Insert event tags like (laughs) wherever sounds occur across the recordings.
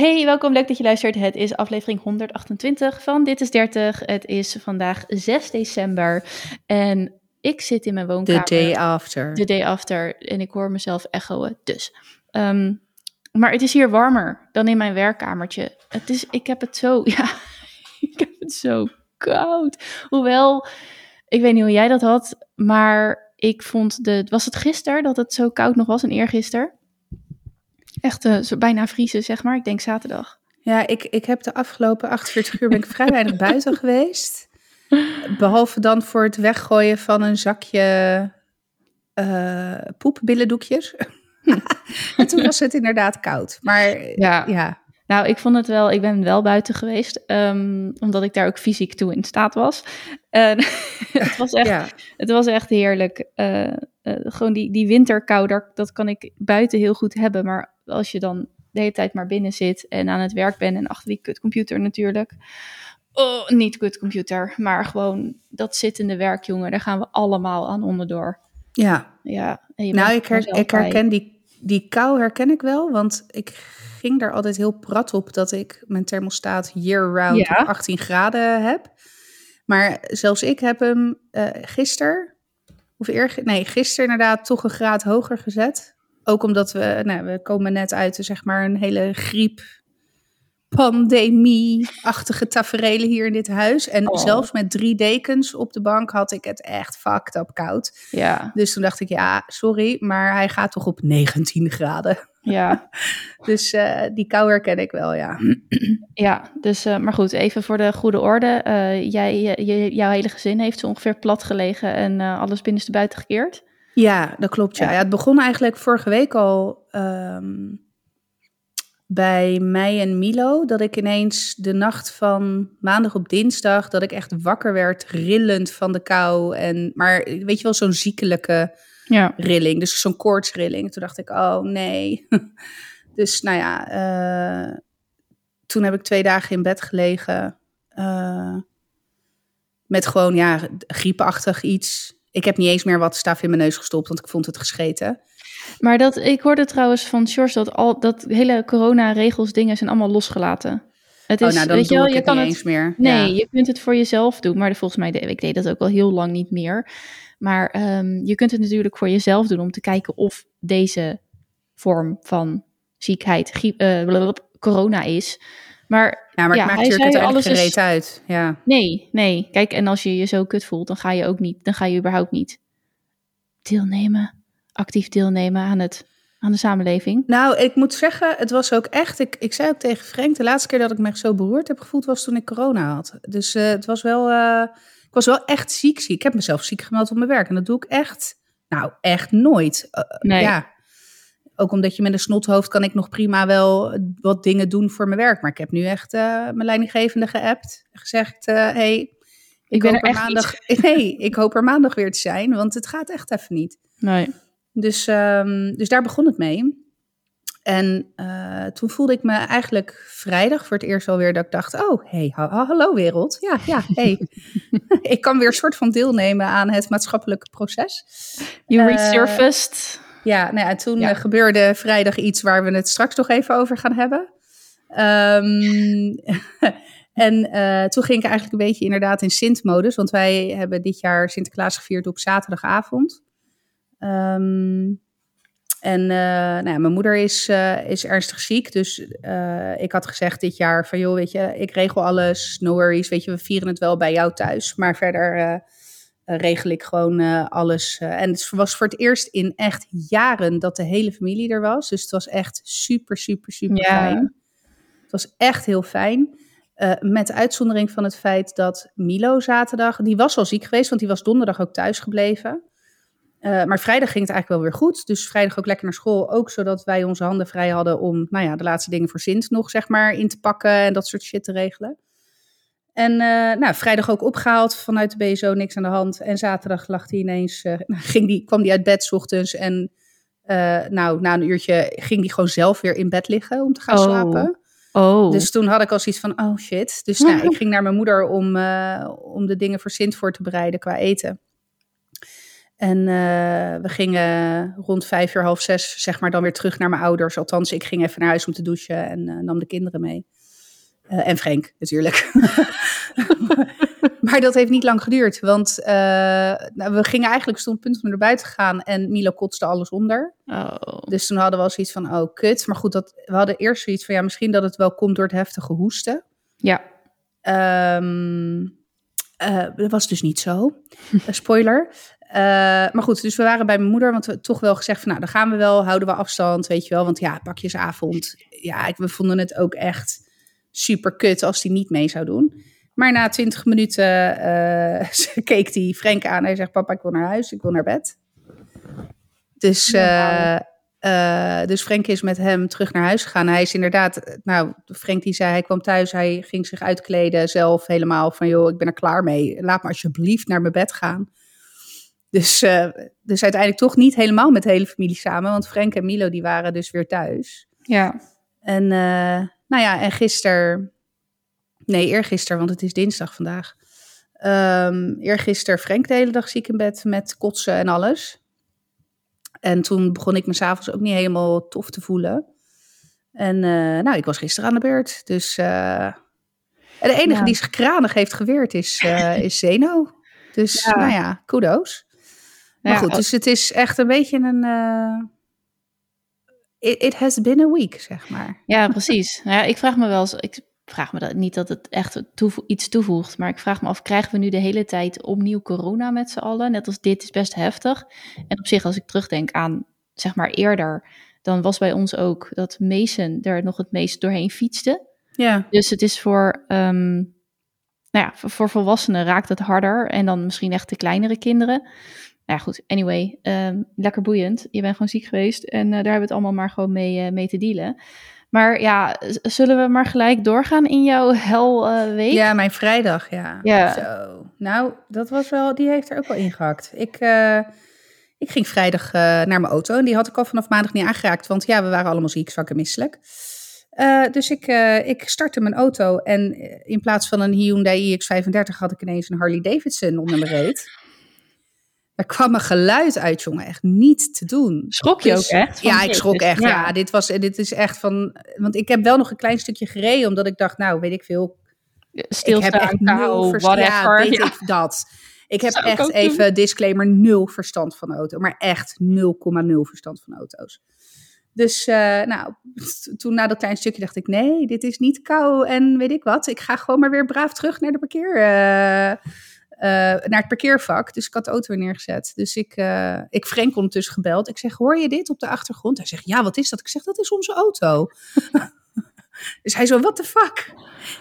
Hey, welkom. Leuk dat je luistert. Het is aflevering 128 van Dit is 30. Het is vandaag 6 december en ik zit in mijn woonkamer. The day after. The day after. En ik hoor mezelf echoen. Dus. Ehm, maar het is hier warmer dan in mijn werkkamertje. Het is, ik heb het zo, (laughs) ja, ik heb het zo koud. Hoewel, ik weet niet hoe jij dat had, maar ik vond de, was het gisteren dat het zo koud nog was en eergisteren? Echt uh, zo bijna vriezen, zeg maar. Ik denk zaterdag. Ja, ik, ik heb de afgelopen 48 uur ben ik vrij weinig (laughs) buiten geweest. Behalve dan voor het weggooien van een zakje uh, poepbillendoekjes. (laughs) en toen was het inderdaad koud. Maar ja. ja. Nou, ik vond het wel, ik ben wel buiten geweest, um, omdat ik daar ook fysiek toe in staat was. En (laughs) het, was echt, ja. het was echt heerlijk. Uh, uh, gewoon die, die winterkou, dat, dat kan ik buiten heel goed hebben. Maar als je dan de hele tijd maar binnen zit en aan het werk bent en achter die kutcomputer natuurlijk. Oh, niet kutcomputer, maar gewoon dat zittende werk, jongen, daar gaan we allemaal aan onderdoor. Ja. Ja. Nou, ik, her, ik herken die, die kou herken ik wel, want ik ging daar altijd heel prat op dat ik mijn thermostaat year-round ja. op 18 graden heb. Maar zelfs ik heb hem uh, gisteren, of eerder, nee, gisteren inderdaad toch een graad hoger gezet. Ook omdat we, nou, we komen net uit zeg maar een hele griep pandemie-achtige tafereelen hier in dit huis. En oh. zelfs met drie dekens op de bank had ik het echt fucked up koud. Ja. Dus toen dacht ik, ja, sorry, maar hij gaat toch op 19 graden. Ja. (laughs) dus uh, die kou herken ik wel, ja. (clears throat) ja, dus, uh, maar goed, even voor de goede orde. Uh, jij, je, jouw hele gezin heeft zo ongeveer plat gelegen en alles binnenste buiten gekeerd? Ja, dat klopt, ja. ja. het begon eigenlijk vorige week al... Um, bij mij en Milo dat ik ineens de nacht van maandag op dinsdag dat ik echt wakker werd, rillend van de kou en maar weet je wel zo'n ziekelijke ja. rilling, dus zo'n koortsrilling. Toen dacht ik, oh nee. (laughs) dus nou ja, uh, toen heb ik twee dagen in bed gelegen uh, met gewoon ja griepachtig iets. Ik heb niet eens meer wat staf in mijn neus gestopt, want ik vond het gescheten. Maar dat, ik hoorde trouwens van George dat al dat hele corona-regels dingen zijn allemaal losgelaten. Het is, oh, nou, dan weet je wel, je kan het niet eens meer. Nee, ja. je kunt het voor jezelf doen. Maar volgens mij, ik deed dat ook al heel lang niet meer. Maar um, je kunt het natuurlijk voor jezelf doen om te kijken of deze vorm van ziekheid griep, uh, corona is. Maar, ja, maar ja, het maakt natuurlijk alles gereed is... uit. Ja. Nee, nee. Kijk, en als je je zo kut voelt, dan ga je ook niet, dan ga je überhaupt niet deelnemen actief deelnemen aan, het, aan de samenleving? Nou, ik moet zeggen, het was ook echt. Ik, ik zei ook tegen Frank, de laatste keer dat ik me zo beroerd heb gevoeld was toen ik corona had. Dus uh, het was wel. Uh, ik was wel echt ziek, ziek. Ik heb mezelf ziek gemeld op mijn werk. En dat doe ik echt. Nou, echt nooit. Uh, nee. Ja. Ook omdat je met een snothoofd kan ik nog prima wel wat dingen doen voor mijn werk. Maar ik heb nu echt mijn leidinggevende geappt. Gezegd: hey, ik, ik ben er, er maandag. (laughs) Nee, ik hoop er maandag weer te zijn, want het gaat echt even niet. Nee. Dus, um, dus daar begon het mee. En uh, toen voelde ik me eigenlijk vrijdag voor het eerst alweer dat ik dacht: Oh, hey, ha hallo wereld. Ja, ja, hey. (laughs) ik kan weer een soort van deelnemen aan het maatschappelijke proces. You resurfaced. Ja, nou ja, toen ja. gebeurde vrijdag iets waar we het straks nog even over gaan hebben. Um, (laughs) en uh, toen ging ik eigenlijk een beetje inderdaad in Sint-modus. Want wij hebben dit jaar Sinterklaas gevierd op zaterdagavond. Um, en uh, nou ja, mijn moeder is, uh, is ernstig ziek. Dus ik had gezegd dit jaar van joh, weet je, ik regel alles. No worries, weet je, we vieren het wel bij jou thuis. Maar verder regel ik gewoon alles. en het was voor het eerst in echt jaren dat de hele familie er was. Dus het was echt super, super, super ja. fijn. Het was echt heel fijn. met de uitzondering van het feit dat Milo zaterdag, die was al ziek geweest, want die was donderdag ook thuis gebleven. Uh, maar vrijdag ging het eigenlijk wel weer goed. Dus vrijdag ook lekker naar school. Ook zodat wij onze handen vrij hadden om nou ja, de laatste dingen voor Sint nog zeg maar in te pakken en dat soort shit te regelen. En uh, nou, vrijdag ook opgehaald vanuit de BSO, niks aan de hand. En zaterdag lag hij ineens, uh, (laughs) ging die, kwam hij uit bed s ochtends. En nou, na een uurtje ging hij gewoon zelf weer in bed liggen om te gaan oh. slapen. Oh. Dus toen had ik al zoiets van, oh shit. Dus nou, (laughs) ik ging naar mijn moeder om, om de dingen voor Sint voor te bereiden qua eten. En we gingen rond vijf uur, half zes, zeg maar, dan weer terug naar mijn ouders. Althans, ik ging even naar huis om te douchen en nam de kinderen mee. En Frank, natuurlijk. (laughs) maar dat heeft niet lang geduurd, want nou, we gingen eigenlijk, stond punt om naar buiten te gaan en Milo kotste alles onder. Oh. Dus toen hadden we al zoiets van, oh kut. Maar goed, dat, we hadden eerst zoiets van, ja, misschien dat het wel komt door het heftige hoesten. Ja. Um, dat was dus niet zo. (laughs) spoiler. Uh, maar goed, dus we waren bij mijn moeder, want we toch wel gezegd van, nou, dan gaan we wel, houden we afstand, weet je wel. Want ja, pakjesavond, ja, ik, we vonden het ook echt super kut als hij niet mee zou doen. Maar na twintig minuten uh, (laughs) keek hij Frank aan. Hij zegt, papa, ik wil naar huis, ik wil naar bed. Dus, ja. uh, dus Frank is met hem terug naar huis gegaan. Hij is inderdaad, nou, Frank die zei, hij kwam thuis, hij ging zich uitkleden zelf helemaal van, joh, ik ben er klaar mee. Laat me alsjeblieft naar mijn bed gaan. Dus, dus uiteindelijk toch niet helemaal met de hele familie samen, want Frank en Milo die waren dus weer thuis. Ja. En nou ja, en gisteren, nee, eergisteren, want het is dinsdag vandaag. Um, eergisteren Frank de hele dag ziek in bed met kotsen en alles. En toen begon ik me s'avonds ook niet helemaal tof te voelen. En uh, nou, ik was gisteren aan de beurt. Dus uh, de enige ja. die zich kranig heeft geweerd is, uh, is Zeno. Dus ja. nou ja, kudos. Maar goed, dus het is echt een beetje een... It, it, has been a week, zeg maar. Ja, precies. Ja, ik vraag me wel eens... Ik vraag me dat, niet dat het echt toevo iets toevoegt, maar ik vraag me af, krijgen we nu de hele tijd opnieuw corona met z'n allen? Net als dit is best heftig. En op zich, als ik terugdenk aan, zeg maar eerder, dan was bij ons ook dat Mason er nog het meest doorheen fietste. Ja. Dus het is voor, um, nou ja, voor, voor, volwassenen raakt het harder en dan misschien echt de kleinere kinderen. Nou ja, goed, anyway, um, lekker boeiend. Je bent gewoon ziek geweest en uh, daar hebben we het allemaal maar gewoon mee, uh, mee te dealen. Maar ja, zullen we maar gelijk doorgaan in jouw helweek? Uh, ja, mijn vrijdag, ja. ja. Zo. Nou, dat was wel, die heeft er ook wel ingehakt. Ik, ik ging vrijdag naar mijn auto en die had ik al vanaf maandag niet aangeraakt. Want ja, we waren allemaal ziek, zwak en misselijk. dus ik, ik startte mijn auto en in plaats van een Hyundai iX35 had ik ineens een Harley Davidson onder mijn reet. (laughs) Er kwam een geluid uit, jongen. Echt niet te doen. Schrok je dus, ook echt? Ja, ik schrok echt. Ja. ja, dit, was, dit is echt van... Want ik heb wel nog een klein stukje gereden, omdat ik dacht, nou, weet ik veel. Stilstaan, ik heb echt nul verstand. Ja, weet ja. ik dat. Ik heb echt even doen. disclaimer, nul verstand van auto. Maar echt 0,0 verstand van auto's. Dus uh, nou, toen na dat klein stukje dacht ik, nee, dit is niet kou en weet ik wat. Ik ga gewoon maar weer braaf terug naar de parkeer... Uh, naar het parkeervak. Dus ik had de auto weer neergezet. Dus ik, uh, ik Frank ondertussen gebeld. Ik zeg, hoor je dit op de achtergrond? Hij zegt, ja, wat is dat? Ik zeg, dat is onze auto. (laughs) dus hij zo, what the fuck?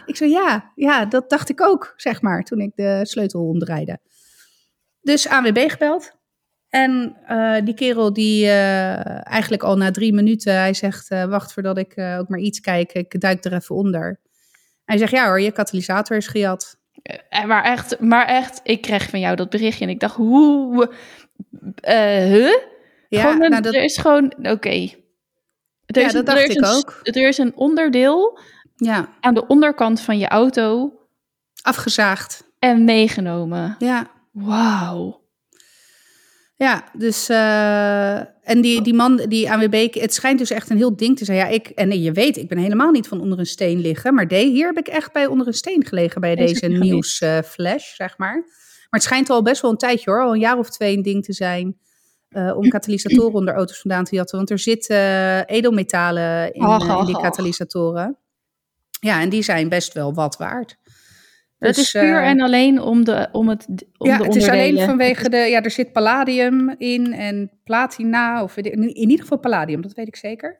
Ik zo, ja, ja, dat dacht ik ook, zeg maar, toen ik de sleutel omdraaide. Dus ANWB gebeld. En uh, die kerel die eigenlijk al na drie minuten, hij zegt, wacht voordat ik ook maar iets kijk. Ik duik er even onder. Hij zegt, ja hoor, je katalysator is gejat. Maar echt, maar echt, ik kreeg van jou dat berichtje en ik dacht, hoe, uh, huh? Ja, gewoon een, nou dat... er is gewoon, oké. Okay. Ja, dat een, dacht ik een, ook. Er is een onderdeel ja. aan de onderkant van je auto afgezaagd en meegenomen. Ja. Wauw. Ja, dus uh, en die, die man, die ANWB, het schijnt dus echt een heel ding te zijn. Ja, ik, en je weet, ik ben helemaal niet van onder een steen liggen, maar de, hier heb ik echt bij onder een steen gelegen bij deze nieuwsflash, uh, zeg maar. Maar het schijnt al best wel een tijdje hoor, al een jaar of twee een ding te zijn. Uh, om katalysatoren onder auto's vandaan te jatten. Want er zitten edelmetalen in, in die katalysatoren. Ja, en die zijn best wel wat waard. Het dus, is puur uh, en alleen om, de, om het om Ja, de het is alleen vanwege de... Ja, er zit palladium in en platina. Of in ieder geval palladium, dat weet ik zeker.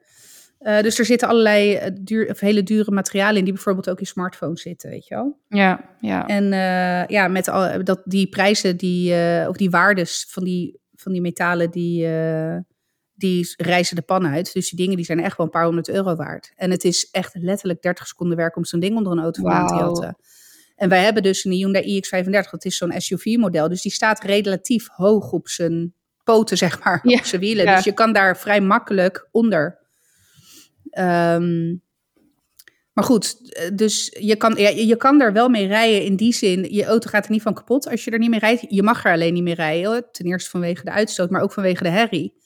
Uh, dus er zitten allerlei duur, of hele dure materialen in... die bijvoorbeeld ook in smartphones zitten, weet je wel. Ja, ja. En uh, ja, met al, dat, die prijzen, die, of die waardes van die, van die metalen... die, die reizen de pan uit. Dus die dingen die zijn echt wel een paar honderd euro waard. En het is echt letterlijk 30 seconden werk om zo'n ding onder een auto vandaan wow. te jatten. En wij hebben dus een Hyundai iX35, dat is zo'n SUV-model. Dus die staat relatief hoog op zijn poten, zeg maar, ja, op zijn wielen. Ja. Dus je kan daar vrij makkelijk onder. Um, Maar goed, eh, dus je kan, ja, je kan er wel mee rijden in die zin. Je auto gaat er niet van kapot als je er niet mee rijdt. Je mag er alleen niet mee rijden. Ten eerste vanwege de uitstoot, maar ook vanwege de herrie.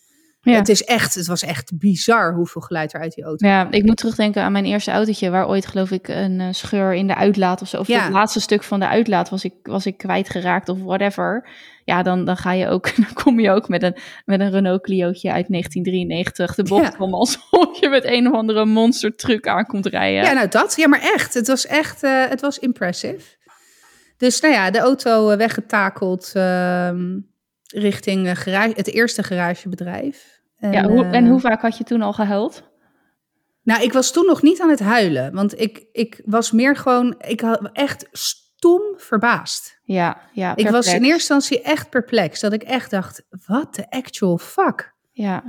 Ja. Het, is echt, het was echt bizar hoeveel geluid er uit die auto Ja, ik moet terugdenken aan mijn eerste autootje... waar ooit geloof ik een uh, scheur in de uitlaat of zo... of het laatste stuk van de uitlaat was ik, was ik kwijtgeraakt of whatever. Ja, dan, dan, ga je ook, (laughs) dan kom je ook met een, met een Renault Clio'tje uit 1993 de bocht ja. (laughs) alsof je met een of andere monster truck aankomt rijden. Ja, nou dat. Ja, maar echt. Het was echt, uh, het was impressive. Dus nou ja, de auto uh, weggetakeld ehm, richting garage, het eerste garagebedrijf. En, ja, hoe, en hoe vaak had je toen al gehuild? Nou, ik was toen nog niet aan het huilen. Want ik, ik was meer gewoon... Ik had echt stom verbaasd. Ja, ja. Ik was in eerste instantie echt perplex. Dat ik echt dacht, wat de actual fuck? Ja.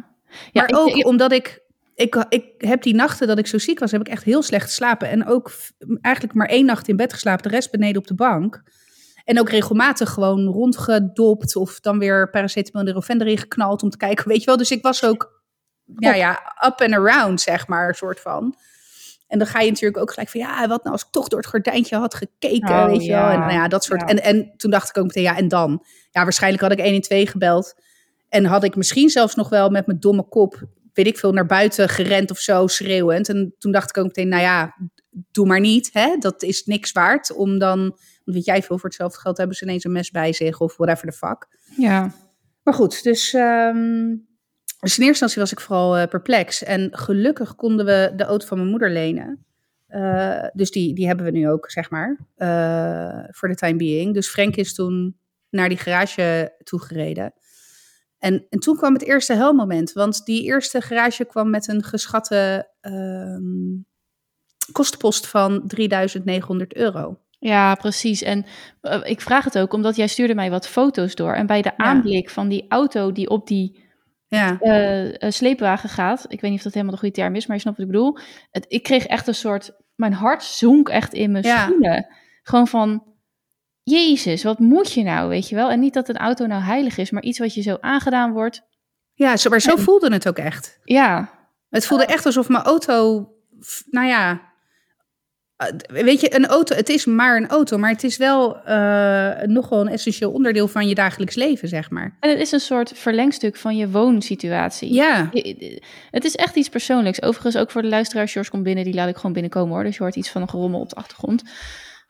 ja maar ook omdat ik, ik... Ik heb die nachten dat ik zo ziek was, heb ik echt heel slecht geslapen. En ook eigenlijk maar één nacht in bed geslapen. De rest beneden op de bank. En ook regelmatig gewoon rondgedopt of dan weer paracetamol en Nurofen erin geknald om te kijken, weet je wel. Dus ik was ook, ja, ja, up and around, zeg maar, soort van. En dan ga je natuurlijk ook gelijk van, ja, wat nou als ik toch door het gordijntje had gekeken, oh, weet je wel. En nou ja, dat soort. En, en toen dacht ik ook meteen, ja, en dan? Ja, waarschijnlijk had ik 1 en 2 gebeld. En had ik misschien zelfs nog wel met mijn domme kop, weet ik veel, naar buiten gerend of zo, schreeuwend. En toen dacht ik ook meteen, nou ja, doe maar niet, hè. Dat is niks waard om dan want weet jij veel, voor hetzelfde geld hebben ze ineens een mes bij zich of whatever the fuck. Ja. Maar goed, dus, um, dus in eerste instantie was ik vooral uh, perplex. En gelukkig konden we de auto van mijn moeder lenen. Uh, dus die, die hebben we nu ook, zeg maar, voor de time being. Dus Frank is toen naar die garage toegereden. En, en toen kwam het eerste helmoment. Want die eerste garage kwam met een geschatte um, kostenpost van 3900 euro. Ja, precies. En uh, ik vraag het ook omdat jij stuurde mij wat foto's door. En bij de aanblik van die auto die op die ja. uh, sleepwagen gaat. Ik weet niet of dat helemaal de goede term is, maar je snapt wat ik bedoel. Het, ik kreeg echt een soort. Mijn hart zonk echt in mijn ja. schoenen. Gewoon van. Jezus, wat moet je nou, weet je wel? En niet dat een auto nou heilig is, maar iets wat je zo aangedaan wordt. Ja, zo, maar zo en, voelde het ook echt. Ja. Het voelde echt alsof mijn auto, nou ja, eh, weet je, een auto, het is maar een auto, maar het is wel uh, nogal een essentieel onderdeel van je dagelijks leven, zeg maar. En het is een soort verlengstuk van je woonsituatie. Ja. Het is echt iets persoonlijks. Overigens, ook voor de luisteraars, George komt binnen, die laat ik gewoon binnenkomen hoor. Dus je hoort iets van een gerommel op de achtergrond.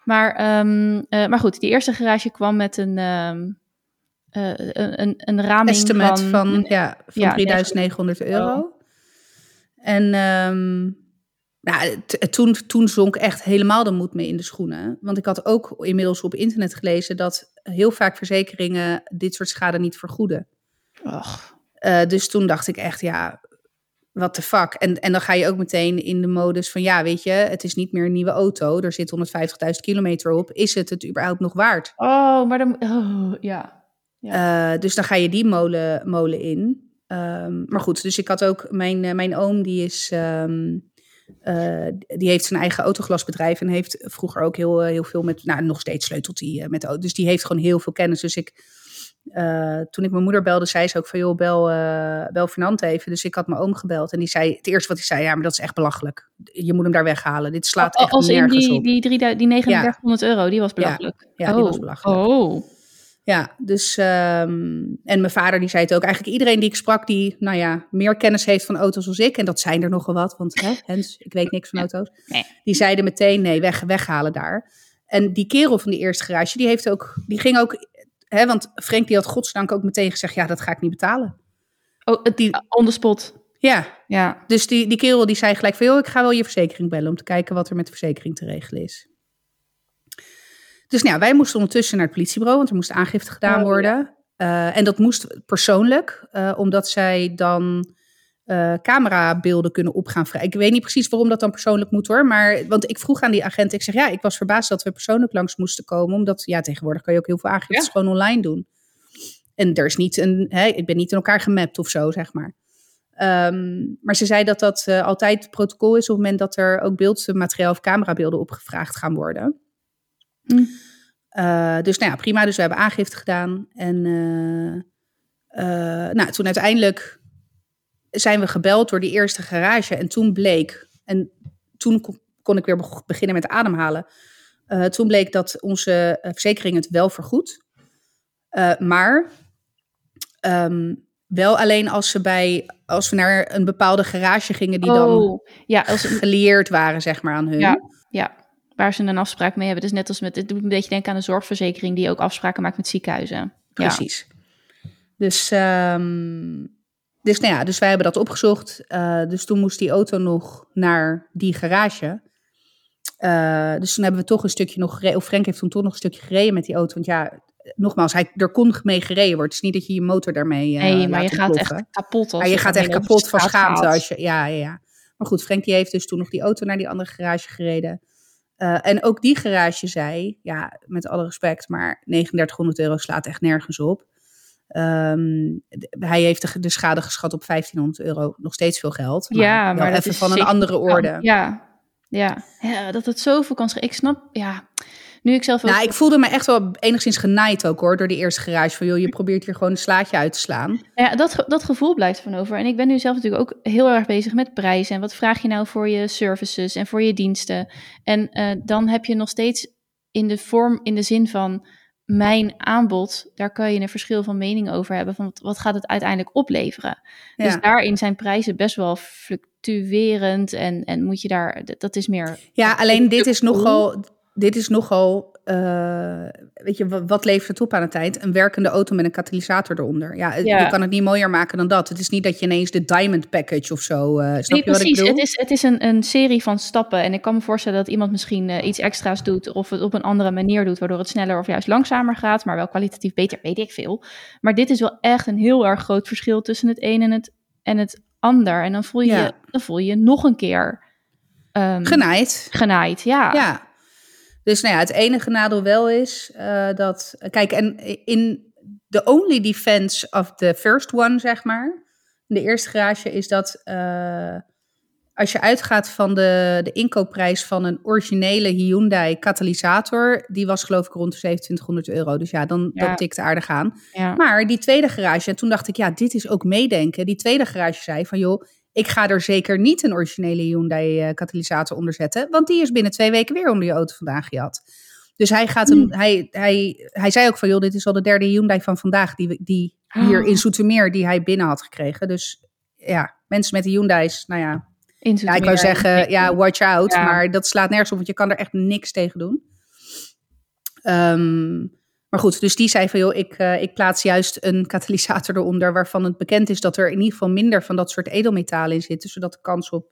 Maar, um, uh, maar goed, die eerste garage kwam met een, um, uh, een, een raming Estimat van... van ja, van ja, 3900 euro. En... Um, nou, toen, toen zonk echt helemaal de moed mee in de schoenen. Want ik had ook inmiddels op internet gelezen dat heel vaak verzekeringen dit soort schade niet vergoeden. Och. Uh, dus toen dacht ik echt, ja, what the fuck. En, en dan ga je ook meteen in de modus van, ja, weet je, het is niet meer een nieuwe auto. Er zit 150.000 kilometer op. Is het het überhaupt nog waard? Oh, maar dan, oh, ja. ja. Uh, dus dan ga je die molen, molen in. Um, maar goed, dus ik had ook, mijn, mijn oom die is... Um, uh, die heeft zijn eigen autoglasbedrijf en heeft vroeger ook heel, eh, heel veel met, nou nog steeds sleutelt hij uh, met auto's. Dus die heeft gewoon heel veel kennis. Dus ik, uh, toen ik mijn moeder belde, zei ze ook van joh, bel, bel Fernand even. Dus ik had mijn oom gebeld en die zei, het eerste wat hij zei, ja, maar dat is echt belachelijk. Je moet hem daar weghalen. Dit slaat echt Als nergens in die, op. Die, die, die 3900 ja. euro, die was belachelijk. Ja, ja oh. die was belachelijk. Oh. Ja, dus um, en mijn vader die zei het ook. Eigenlijk iedereen die ik sprak die, nou ja, meer kennis heeft van auto's als ik. En dat zijn er nogal wat, want hè, Hens, ik weet niks van auto's. Nee. Die zeiden meteen, nee, weg, weghalen daar. En die kerel van die eerste garage, die heeft ook, die ging ook, hè, want Frank die had godsdank ook meteen gezegd, ja, dat ga ik niet betalen. Oh, die, on the spot. Ja, ja. dus die, die kerel die zei gelijk van, joh, ik ga wel je verzekering bellen om te kijken wat er met de verzekering te regelen is. Dus nou, wij moesten ondertussen naar het politiebureau, want er moest aangifte gedaan oh, worden. Ja. Uh, en dat moest persoonlijk, uh, omdat zij dan uh, camerabeelden kunnen opgaan. Ik weet niet precies waarom dat dan persoonlijk moet hoor. Maar, want ik vroeg aan die agent, ik zeg ja, ik was verbaasd dat we persoonlijk langs moesten komen. Omdat ja, tegenwoordig kan je ook heel veel aangiftes ja. gewoon online doen. En er is niet een, hè, ik ben niet in elkaar gemapt of zo, zeg maar. Um, maar ze zei dat dat altijd het protocol is op het moment dat er ook beeldmateriaal of camerabeelden opgevraagd gaan worden. Mm. Uh, dus nou ja, prima. Dus we hebben aangifte gedaan. En uh, uh, nou, toen uiteindelijk zijn we gebeld door die eerste garage. En toen bleek, en toen kon ik weer beginnen met ademhalen. toen bleek dat onze verzekering het wel vergoedt. maar ehm, wel alleen als, ze bij, als we naar een bepaalde garage gingen die dan oh, ja, als, gelieerd waren, zeg maar, aan hun. Ja, ja, waar ze een afspraak mee hebben. Dus net als met, het doet een beetje denken aan de zorgverzekering die ook afspraken maakt met ziekenhuizen. Precies. Dus, um, dus, nou ja, dus wij hebben dat opgezocht. Uh, dus toen moest die auto nog naar die garage. Uh, dus toen hebben we toch een stukje nog gereden. Of Frank heeft toen toch nog een stukje gereden met die auto. Want ja, nogmaals, hij, er kon mee gereden worden. Het is niet dat je je motor daarmee uh, Nee, maar je gaat echt kapot. Als je, gaat echt kapot van schaamte. Als je, ja, ja, ja. Maar goed, Frank die heeft dus toen nog die auto naar die andere garage gereden. Uh, en ook die garage zei, ja, met alle respect, maar 3900 euro slaat echt nergens op. Um, hij heeft de, de, schade geschat op 1500 euro, nog steeds veel geld. Maar ja, maar dat even is van een andere orde. Ja, ja, ja, dat het zoveel kan Ik snap, ja, nu ik zelf Nou, ik voelde me echt wel enigszins genaaid ook hoor, door die eerste garage. Van joh, je probeert hier gewoon een slaatje uit te slaan. Ja, dat, dat gevoel blijft van over. En ik ben nu zelf natuurlijk ook heel erg bezig met prijzen. En wat vraag je nou voor je services en voor je diensten? En uh, dan heb je nog steeds in de vorm, in de zin van mijn aanbod, daar kan je een verschil van mening over hebben. Van wat, wat gaat het uiteindelijk opleveren? Dus daarin zijn prijzen best wel fluctuerend en, en moet je daar, dat is meer. Ja, alleen dit is nogal, dit is nogal, uh, weet je, wat, levert het op aan het tijd? Een werkende auto met een katalysator eronder. Ja, je kan het niet mooier maken dan dat. Het is niet dat je ineens de Diamond Package of zo, uh, snap nee, je wat precies. ik bedoel? Het is, het is een, een serie van stappen. En ik kan me voorstellen dat iemand misschien uh, iets extra's doet of het op een andere manier doet, waardoor het sneller of juist langzamer gaat, maar wel kwalitatief beter, weet ik veel. Maar dit is wel echt een heel erg groot verschil tussen het een en het, en het ander. En dan voel je, ja. dan voel je nog een keer... Um, genaaid. Genaaid, ja. Ja, dus nou ja, het enige nadeel wel is uh, dat. Kijk, en in the only defense of the first one, zeg maar. De eerste garage is dat. Uh, als je uitgaat van de, de inkoopprijs van een originele Hyundai katalysator, die was geloof ik rond de 2700 euro. Dus ja, dan ja. dat tikt aardig aan. Ja. Maar die tweede garage, en toen dacht ik, ja, dit is ook meedenken. Die tweede garage zei van, joh, ik ga er zeker niet een originele Hyundai uh, katalysator onder zetten, want die is binnen twee weken weer onder je auto vandaan gehad. Dus hij gaat hem, hmm. hij, hij, hij zei ook van, joh, dit is al de derde Hyundai van vandaag die, die hier oh. in Zoetermeer die hij binnen had gekregen. Dus ja, mensen met de Hyundai's, nou ja, ja ik wou zeggen, ja, watch out, maar dat slaat nergens op, want je kan er echt niks tegen doen. Um, maar goed, dus die zei van joh, ik, uh, ik plaats juist een katalysator eronder waarvan het bekend is dat er in ieder geval minder van dat soort edelmetalen in zitten, zodat de kans op,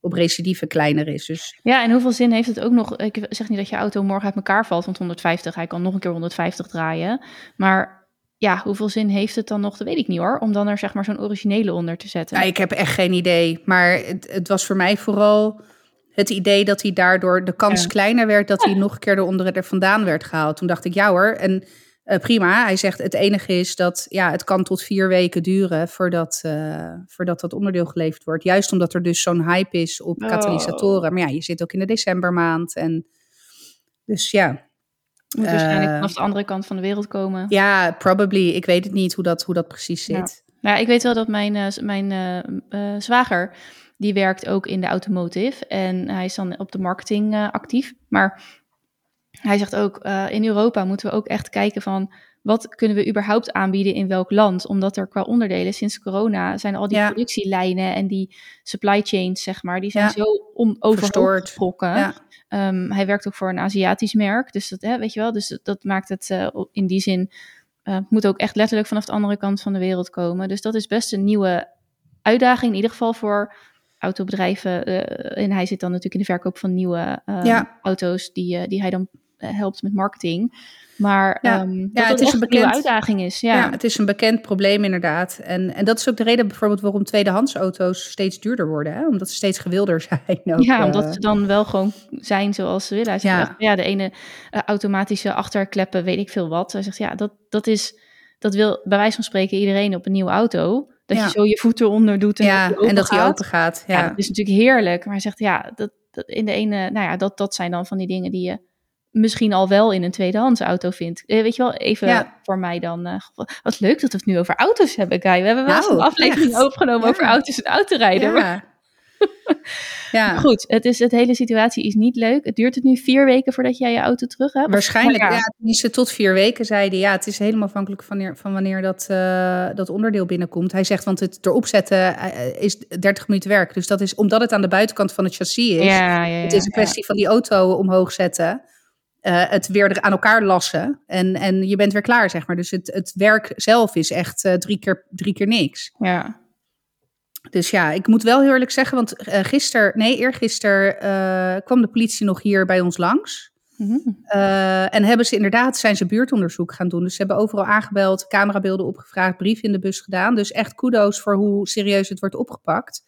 op recidive kleiner is. Dus... Ja, en hoeveel zin heeft het ook nog? Ik zeg niet dat je auto morgen uit elkaar valt van 150, hij kan nog een keer 150 draaien. Maar ja, hoeveel zin heeft het dan nog? Dat weet ik niet hoor. Om dan er zeg maar zo'n originele onder te zetten. Ja, ik heb echt geen idee. Maar het, het was voor mij vooral het idee dat hij daardoor de kans kleiner werd dat hij nog een keer eronder er vandaan werd gehaald. Toen dacht ik, ja hoor, en uh, prima. Hij zegt het enige is dat ja, het kan tot vier weken duren voordat, uh, voordat dat onderdeel geleverd wordt. Juist omdat er dus zo'n hype is op oh. katalysatoren. Maar ja, je zit ook in de decembermaand. En dus ja. Moet waarschijnlijk uh, vanaf de andere kant van de wereld komen. Ja, probably. Ik weet het niet hoe dat, hoe dat precies zit. Ja. Nou, ik weet wel dat mijn, mijn zwager die werkt ook in de automotive en hij is dan op de marketing uh, actief. Maar hij zegt ook, uh, in Europa moeten we ook echt kijken van wat kunnen we überhaupt aanbieden in welk land? Omdat er qua onderdelen sinds corona zijn al die ja. productielijnen en die supply chains, zeg maar, die zijn ja. zo overgetrokken. Ja. Um, hij werkt ook voor een Aziatisch merk, dus dat, hè, weet je wel, dus dat, maakt het uh, in die zin, uh, moet ook echt letterlijk vanaf de andere kant van de wereld komen. Dus dat is best een nieuwe uitdaging, in ieder geval voor autobedrijven. Uh, en hij zit dan natuurlijk in de verkoop van nieuwe uh, auto's die, uh, die hij dan eh, helpt met marketing. Maar ja, um, ja, het is een bekend, uitdaging is. Ja. ja. het is een bekend probleem inderdaad. En, en dat is ook de reden bijvoorbeeld waarom tweedehands auto's steeds duurder worden. Hè? Omdat ze steeds gewilder zijn. Ook, ja, omdat ze dan wel gewoon zijn zoals ze willen. Hij zegt, ja. ja, de ene automatische achterkleppen, weet ik veel wat. Hij zegt, ja, dat, dat is... Dat wil bij wijze van spreken iedereen op een nieuwe auto. Dat je zo je voeten onder doet en, ja, dat, en dat hij open gaat. Ja. dat is natuurlijk heerlijk. Maar hij zegt, ja, dat, dat, in de ene, nou ja, dat, dat zijn dan van die dingen die je misschien al wel in een tweedehands auto vindt. Eh, weet je wel, even voor mij dan. Uh, wat leuk dat we het nu over auto's hebben, Guy. We hebben wel nou, een aflevering echt. opgenomen over auto's en autorijden. Ja. (laughs) ja. Goed, het is, het hele situatie is niet leuk. Het duurt het nu vier weken voordat jij je auto terug hebt? Waarschijnlijk, ja. ja ze tot vier weken zeiden. Ja, het is helemaal afhankelijk van wanneer, van wanneer dat, uh, dat onderdeel binnenkomt. Hij zegt, want het erop zetten uh, is 30 minuten werk. Dus dat is, omdat het aan de buitenkant van het chassis is. Ja, ja, het is een kwestie van die auto omhoog zetten. Uh, het weer aan elkaar lassen. En, en je bent weer klaar, zeg maar. Dus het, het werk zelf is echt uh, drie, keer, drie keer niks. Ja. Dus ja, ik moet wel heel eerlijk zeggen, want uh, gisteren, nee, eergisteren kwam de politie nog hier bij ons langs. Mm en hebben ze inderdaad, zijn ze buurtonderzoek gaan doen. Dus ze hebben overal aangebeld, camerabeelden opgevraagd, brief in de bus gedaan. Dus echt kudo's voor hoe serieus het wordt opgepakt.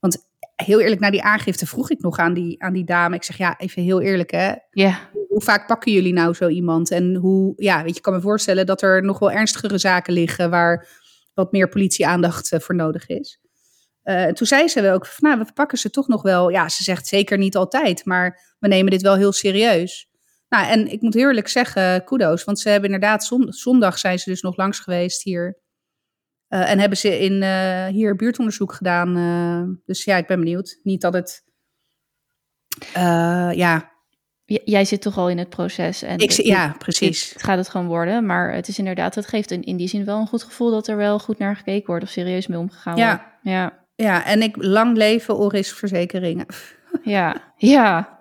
Want heel eerlijk, na die aangifte vroeg ik nog aan die, aan die dame. Ik zeg, ja, even heel eerlijk hè. Ja. Hoe vaak pakken jullie nou zo iemand? En hoe, ja, weet je, ik kan me voorstellen dat er nog wel ernstigere zaken liggen waar wat meer politieaandacht uh, voor nodig is. Uh, toen zei ze ook, van, nou, we pakken ze toch nog wel. Ja, ze zegt zeker niet altijd, maar we nemen dit wel heel serieus. Nou, en ik moet eerlijk zeggen, kudo's, want ze hebben inderdaad, zondag zijn ze dus nog langs geweest hier. Uh, en hebben ze in, uh, hier buurtonderzoek gedaan. Uh, dus ja, ik ben benieuwd. Niet dat het. ja. J jij zit toch al in het proces. En ik, ja, precies. Het gaat het gewoon worden. Maar het is inderdaad, het geeft in, in die zin wel een goed gevoel dat er wel goed naar gekeken wordt of serieus mee omgegaan ja. wordt. Ja. Ja, en ik lang leven Oris Verzekeringen. (laughs) Ja, ja.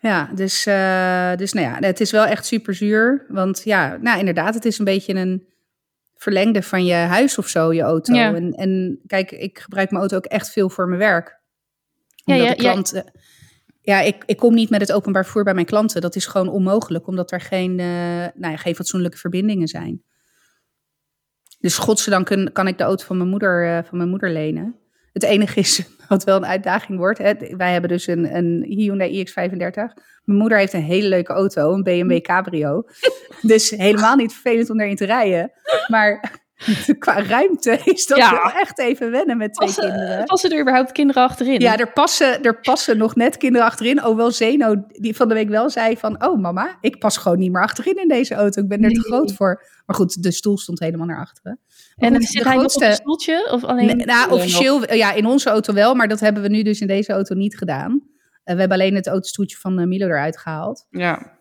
Ja, dus, dus nou ja, het is wel echt super zuur. Want ja, nou inderdaad, het is een beetje een verlengde van je huis of zo, je auto. Ja. En, en kijk, ik gebruik mijn auto ook echt veel voor mijn werk. Omdat ja, ja, klanten, ja. ja, ik, ik kom niet met het openbaar vervoer bij mijn klanten. Dat is gewoon onmogelijk, omdat er geen, uh, nou ja, geen fatsoenlijke verbindingen zijn. Dus godzijdank kan, kan ik de auto van mijn moeder, uh, van mijn moeder lenen. Het enige is, (laughs) wat wel een uitdaging wordt. Hè, wij hebben dus een, een Hyundai iX35. Mijn moeder heeft een hele leuke auto, een BMW Cabrio. (laughs) dus helemaal niet vervelend om erin te rijden. Maar (laughs) qua ruimte is dat ja. wel echt even wennen met twee passen, kinderen. Passen er überhaupt kinderen achterin? Ja, er passen, er passen nog net kinderen achterin. Oh, wel Zeno, die van de week wel zei van... Oh mama, ik pas gewoon niet meer achterin in deze auto. Ik ben er nee. te groot voor. Maar goed, de stoel stond helemaal naar achteren. En dan zit hij grootste... nog op een stoeltje? Of alleen nee, nou, officieel, ja, in onze auto wel. Maar dat hebben we nu dus in deze auto niet gedaan. Uh, we hebben alleen het autostoeltje van uh, Milo eruit gehaald. Ja.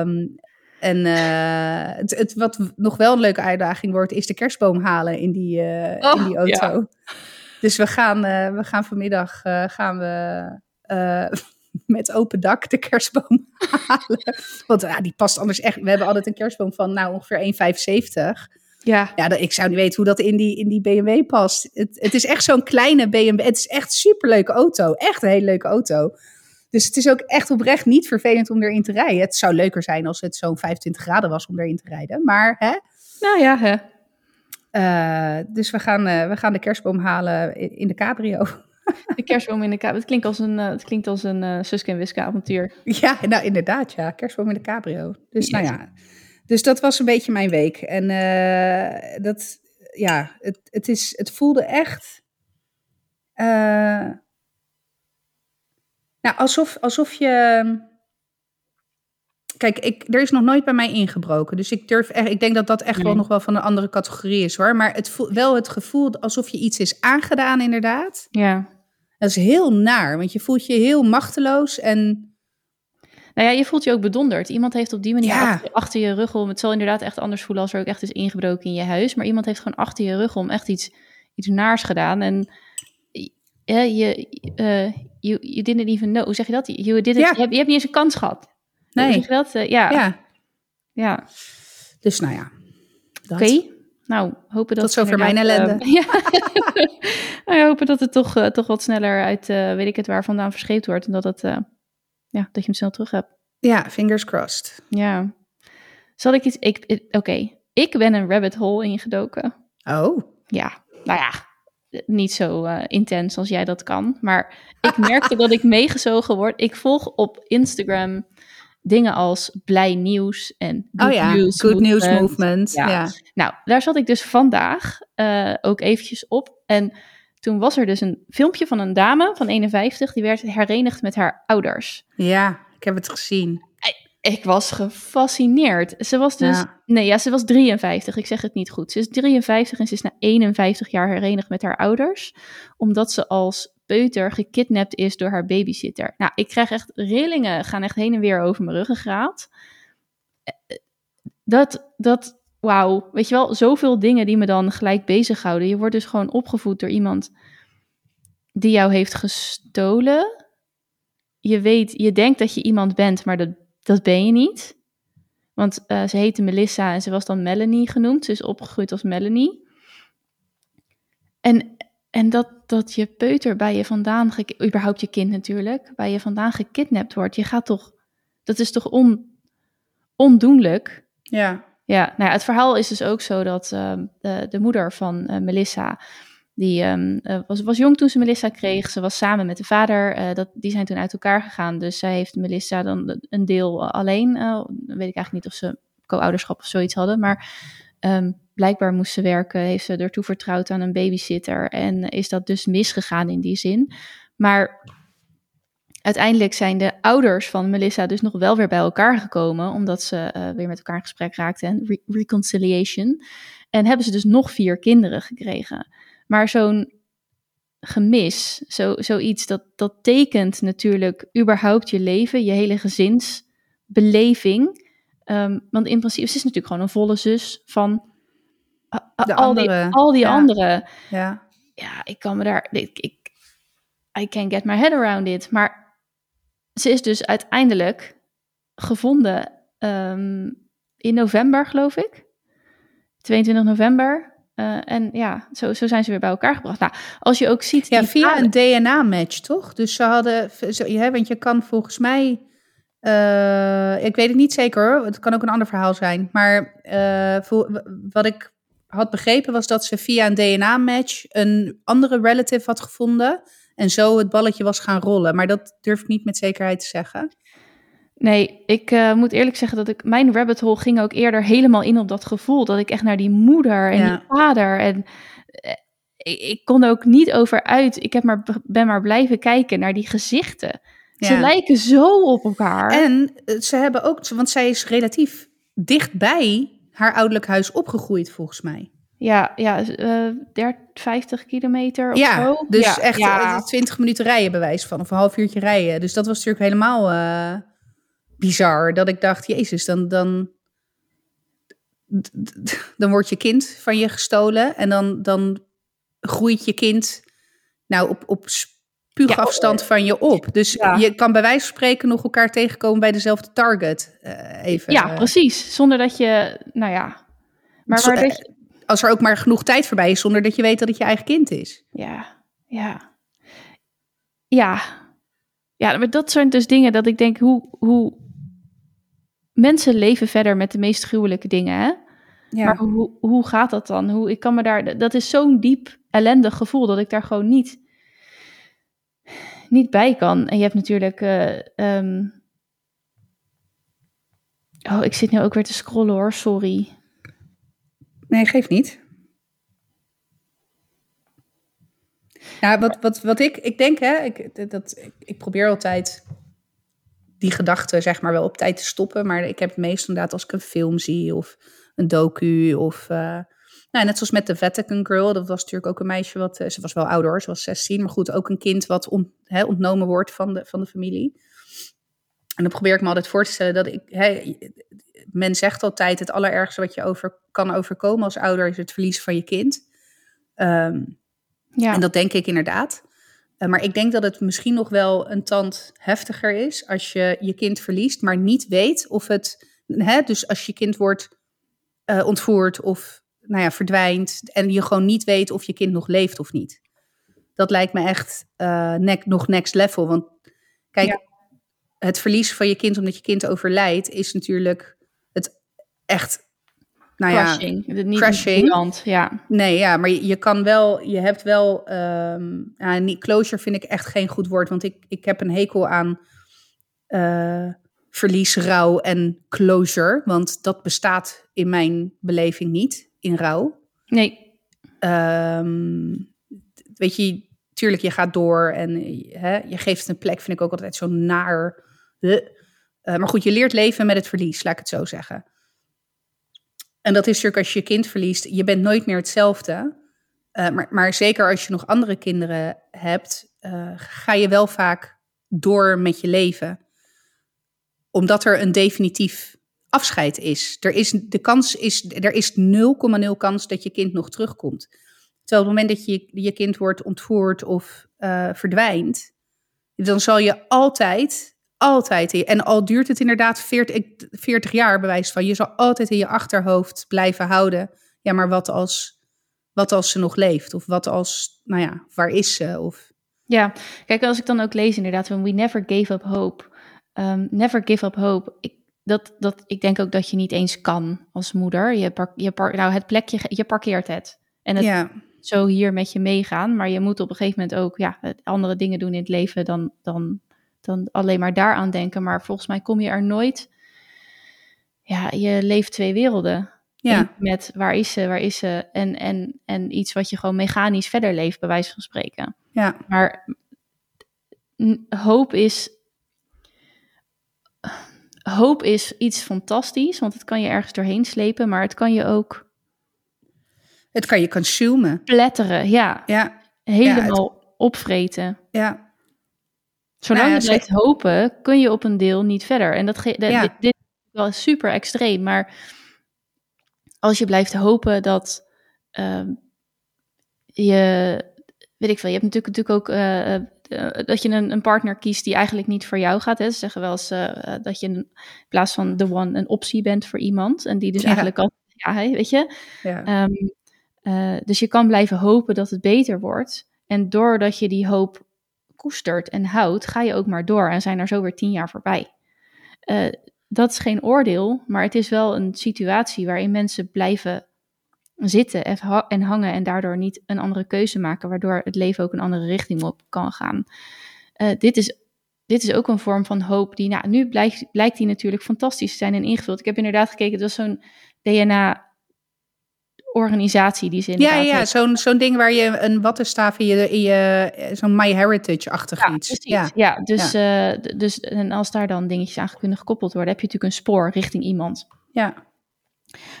Um, en uh, het, het, wat nog wel een leuke uitdaging wordt, is de kerstboom halen in die, uh, oh, in die auto. Ja. (laughs) Dus we gaan, uh, we gaan vanmiddag gaan we, (laughs) met open dak de kerstboom (laughs) halen. Want ja, die past anders echt. We hebben altijd een kerstboom van nou, ongeveer 1,75. Ja. ja, ik zou niet weten hoe dat in die, in die BMW past. Het, het is echt zo'n kleine BMW. Het is echt een superleuke auto. Echt een hele leuke auto. Dus het is ook echt oprecht niet vervelend om erin te rijden. Het zou leuker zijn als het zo'n 25 graden was om erin te rijden. Maar hè? Nou ja, hè. Uh, dus we gaan, uh, we gaan de kerstboom halen in, in de cabrio. (laughs) De kerstboom in de cabrio. Het klinkt als een, uh, het klinkt als een Suske en Wiske avontuur. Ja, nou inderdaad, ja. Kerstboom in de cabrio. Dus yes. nou ja. Dus dat was een beetje mijn week. En dat, ja, het, het, is, het voelde echt... Nou, alsof, alsof je. Kijk, ik, er is nog nooit bij mij ingebroken. Dus ik durf echt. Ik denk dat dat echt nee. wel nog wel van een andere categorie is hoor. Maar het wel het gevoel alsof je iets is aangedaan, inderdaad. Ja. Dat is heel naar, want je voelt je heel machteloos en. Nou ja, je voelt je ook bedonderd. Iemand heeft op die manier ja. achter, achter, je rug om. Het zal inderdaad echt anders voelen als er ook echt is ingebroken in je huis. Maar iemand heeft gewoon achter je rug om echt iets, iets naars gedaan. En ja, je, uh, you, you didn't even know. Hoe zeg je dat? You didn't, ja. je, hebt, je hebt niet eens een kans gehad. Nee. Hoe zeg je dat? Uh, ja. ja. Ja. Dus nou ja. Oké. Okay. Nou, hopen dat... Tot zover mijn ellende. Uh, (laughs) ja. nou, hopen dat het toch, toch wat sneller uit, weet ik het, waar vandaan verscheept wordt. En dat, het, ja, dat je hem snel terug hebt. Ja, fingers crossed. Ja. Zal ik iets... Ik, Oké, okay. ik ben een rabbit hole ingedoken. Oh. Ja, nou ja, niet zo uh, intens als jij dat kan. Maar ik merkte dat ik meegezogen word. Ik volg op Instagram dingen als blij nieuws en good oh ja, news good movement. news movement. Ja. ja. Nou, daar zat ik dus vandaag uh, ook eventjes op. En toen was er dus een filmpje van een dame van 51, die werd herenigd met haar ouders. Ja, ik heb het gezien. Ik was gefascineerd. Ze was dus. Ja. Nee, ja, ze was 53. Ik zeg het niet goed. Ze is 53 en ze is na 51 jaar herenigd met haar ouders. Omdat ze als peuter gekidnapt is door haar babysitter. Nou, ik krijg echt rillingen, gaan echt heen en weer over mijn ruggengraat. Dat, dat, wauw, weet je wel, zoveel dingen die me dan gelijk bezighouden. Je wordt dus gewoon opgevoed door iemand die jou heeft gestolen. Je weet, je denkt dat je iemand bent, maar dat, dat ben je niet. Want uh, ze heette Melissa en ze was dan Melanie genoemd. Ze is opgegroeid als Melanie. En, en dat, dat je peuter bij je vandaan, überhaupt je kind natuurlijk, bij je vandaan gekidnapt wordt. Je gaat toch, dat is toch on, ondoenlijk? Ja. Ja, nou ja, het verhaal is dus ook zo dat uh, de, de, moeder van uh, Melissa, die um, was, was jong toen ze Melissa kreeg. Ze was samen met de vader. dat, die zijn toen uit elkaar gegaan. Dus zij heeft Melissa dan een deel alleen. weet ik eigenlijk niet of ze co-ouderschap of zoiets hadden. Maar um, blijkbaar moest ze werken, heeft ze ertoe vertrouwd aan een babysitter en is dat dus misgegaan in die zin. Maar uiteindelijk zijn de ouders van Melissa dus nog wel weer bij elkaar gekomen, omdat ze uh, weer met elkaar in gesprek raakten en re reconciliation. En hebben ze dus nog vier kinderen gekregen. Maar zo'n gemis, zo, zoiets, dat, dat tekent natuurlijk überhaupt je leven, je hele gezinsbeleving. Um, want in principe, ze is natuurlijk gewoon een volle zus van de al, andere. die, al die ja. anderen. Ja. ja, ik kan me daar. Ik, ik, I can't get my head around it. Maar ze is dus uiteindelijk gevonden um, in november, geloof ik. 22 november. Uh, en ja, zo, zo zijn ze weer bij elkaar gebracht. Nou, als je ook ziet. Ja, via een DNA-match, toch? Dus ze hadden. Zo, ja, want je kan volgens mij. Uh, ik weet het niet zeker hoor. Het kan ook een ander verhaal zijn. Maar uh, voor, wat ik had begrepen was dat ze via een DNA-match een andere relative had gevonden. En zo het balletje was gaan rollen. Maar dat durf ik niet met zekerheid te zeggen. Nee, ik uh, moet eerlijk zeggen dat ik mijn rabbit hole ging ook eerder helemaal in op dat gevoel. Dat ik echt naar die moeder en ja. die vader en uh, ik, kon er ook niet over uit. Ik heb maar, ben maar blijven kijken naar die gezichten. Ja. Ze lijken zo op elkaar. En uh, ze hebben ook, want zij is relatief dichtbij haar ouderlijk huis opgegroeid, volgens mij. Ja, ja uh, 30, 50 kilometer of ja, zo. Dus ja, echt ja. 20 minuten rijden bewijs van, of een half uurtje rijden. Dus dat was natuurlijk helemaal uh, bizar. Dat ik dacht, jezus, dan, dan, dan wordt je kind van je gestolen. En dan, dan groeit je kind nou op, op spuugafstand ja, van je op. Dus ja. je kan bij wijze van spreken nog elkaar tegenkomen bij dezelfde target. Uh, even, ja, precies. Zonder dat je, nou ja. Maar waar dat je... Als er ook maar genoeg tijd voorbij is, zonder dat je weet dat het je eigen kind is. Ja, ja. Ja. Ja, maar dat zijn dus dingen dat ik denk, hoe, hoe... Mensen leven verder met de meest gruwelijke dingen, hè? Ja. Maar hoe, hoe gaat dat dan? Hoe, ik kan me daar, dat is zo'n diep ellendig gevoel dat ik daar gewoon niet niet bij kan. En je hebt natuurlijk. Uh, um... Oh, ik zit nu ook weer te scrollen hoor, sorry. Nee, geeft niet. Nou, wat, wat, wat ik, ik denk, hè, ik, dat, ik, probeer altijd die gedachten, zeg maar, wel op tijd te stoppen. Maar ik heb het meest inderdaad als ik een film zie of een docu of. Uh, nou, net zoals met de Vatican Girl, dat was natuurlijk ook een meisje wat, uh, ze was wel ouder, ze was 16, maar goed, ook een kind wat on, hè, ontnomen wordt van de, van de familie. En dan probeer ik me altijd voor te stellen dat ik, hè, men zegt altijd het allerergste wat je over, kan overkomen als ouder is het verlies van je kind. Um, ja. En dat denk ik inderdaad. Uh, maar ik denk dat het misschien nog wel een tand heftiger is als je je kind verliest, maar niet weet of het, hè, dus als je kind wordt uh, ontvoerd of nou ja, verdwijnt en je gewoon niet weet of je kind nog leeft of niet. Dat lijkt me echt uh, ne nog next level. Want kijk, ja. het verlies van je kind omdat je kind overlijdt is natuurlijk echt. Nou crashing. ja, niet crashing. Hand, ja. Nee, ja, maar je, je, kan wel, je hebt wel, um, ja, niet, closure vind ik echt geen goed woord, want ik, ik heb een hekel aan uh, verlies, rouw en closure, want dat bestaat in mijn beleving niet in rouw. Nee. Um, weet je, tuurlijk, je gaat door en hè, je geeft een plek, vind ik ook altijd zo naar. Uh, maar goed, je leert leven met het verlies, laat ik het zo zeggen. En dat is natuurlijk als je je kind verliest, je bent nooit meer hetzelfde. maar, maar, zeker als je nog andere kinderen hebt, ga je wel vaak door met je leven. Omdat er een definitief afscheid is. Er is de kans is, er is 0,0 kans dat je kind nog terugkomt. Terwijl op het moment dat je je kind wordt ontvoerd of uh, verdwijnt, dan zal je altijd, altijd, en al duurt het inderdaad 40, 40 jaar bewijs van, je zal altijd in je achterhoofd blijven houden. Ja, maar wat als, wat als ze nog leeft? Of wat als, nou ja, waar is ze? Of... Ja, kijk, als ik dan ook lees inderdaad, van we never gave up hope. Um, never give up hope. Ik, dat, dat, ik denk ook dat je niet eens kan als moeder. Je, park, je park, nou, het plekje, je parkeert het. En het, ja zo hier met je meegaan. Maar je moet op een gegeven moment ook ja, andere dingen doen in het leven dan, dan, dan alleen maar daaraan denken. Maar volgens mij kom je er nooit. Ja, je leeft twee werelden. Ja. Met waar is ze, waar is ze. En, en, en iets wat je gewoon mechanisch verder leeft, bij wijze van spreken. Ja. Maar hoop is. Hoop is iets fantastisch, want het kan je ergens doorheen slepen, maar het kan je ook het kan je consumen. Pletteren, ja. ja. Helemaal opvreten. Ja. Zolang nou je blijft hopen, kun je op een deel niet verder. En dat ge- dit, dit, is wel super extreem, maar als je blijft hopen dat uh, je, weet ik veel, je hebt natuurlijk, natuurlijk ook uh, uh, dat je een, een, partner kiest die eigenlijk niet voor jou gaat. Hè. Ze zeggen wel eens dat je in plaats van de one een optie bent voor iemand en die dus eigenlijk al, ja, weet je. Um, uh, dus je kan blijven hopen dat het beter wordt. En doordat je die hoop koestert en houdt, ga je ook maar door en zijn er zo weer tien jaar voorbij. Uh, dat is geen oordeel, maar het is wel een situatie waarin mensen blijven zitten en hangen en daardoor niet een andere keuze maken, waardoor het leven ook een andere richting op kan gaan. Uh, dit, is, dit is ook een vorm van hoop die, nou, nu blijkt, blijkt die natuurlijk fantastisch te zijn en ingevuld. Ik heb inderdaad gekeken, het was zo'n DNA organisatie die ze Ja, ja, zo'n zo'n ding waar je een wattenstaaf in je, in je zo'n MyHeritage-achtig ja, iets. Ja, ja, dus, ja. Uh, dus en als daar dan dingetjes aan kunnen gekoppeld worden, heb je natuurlijk een spoor richting iemand. Ja.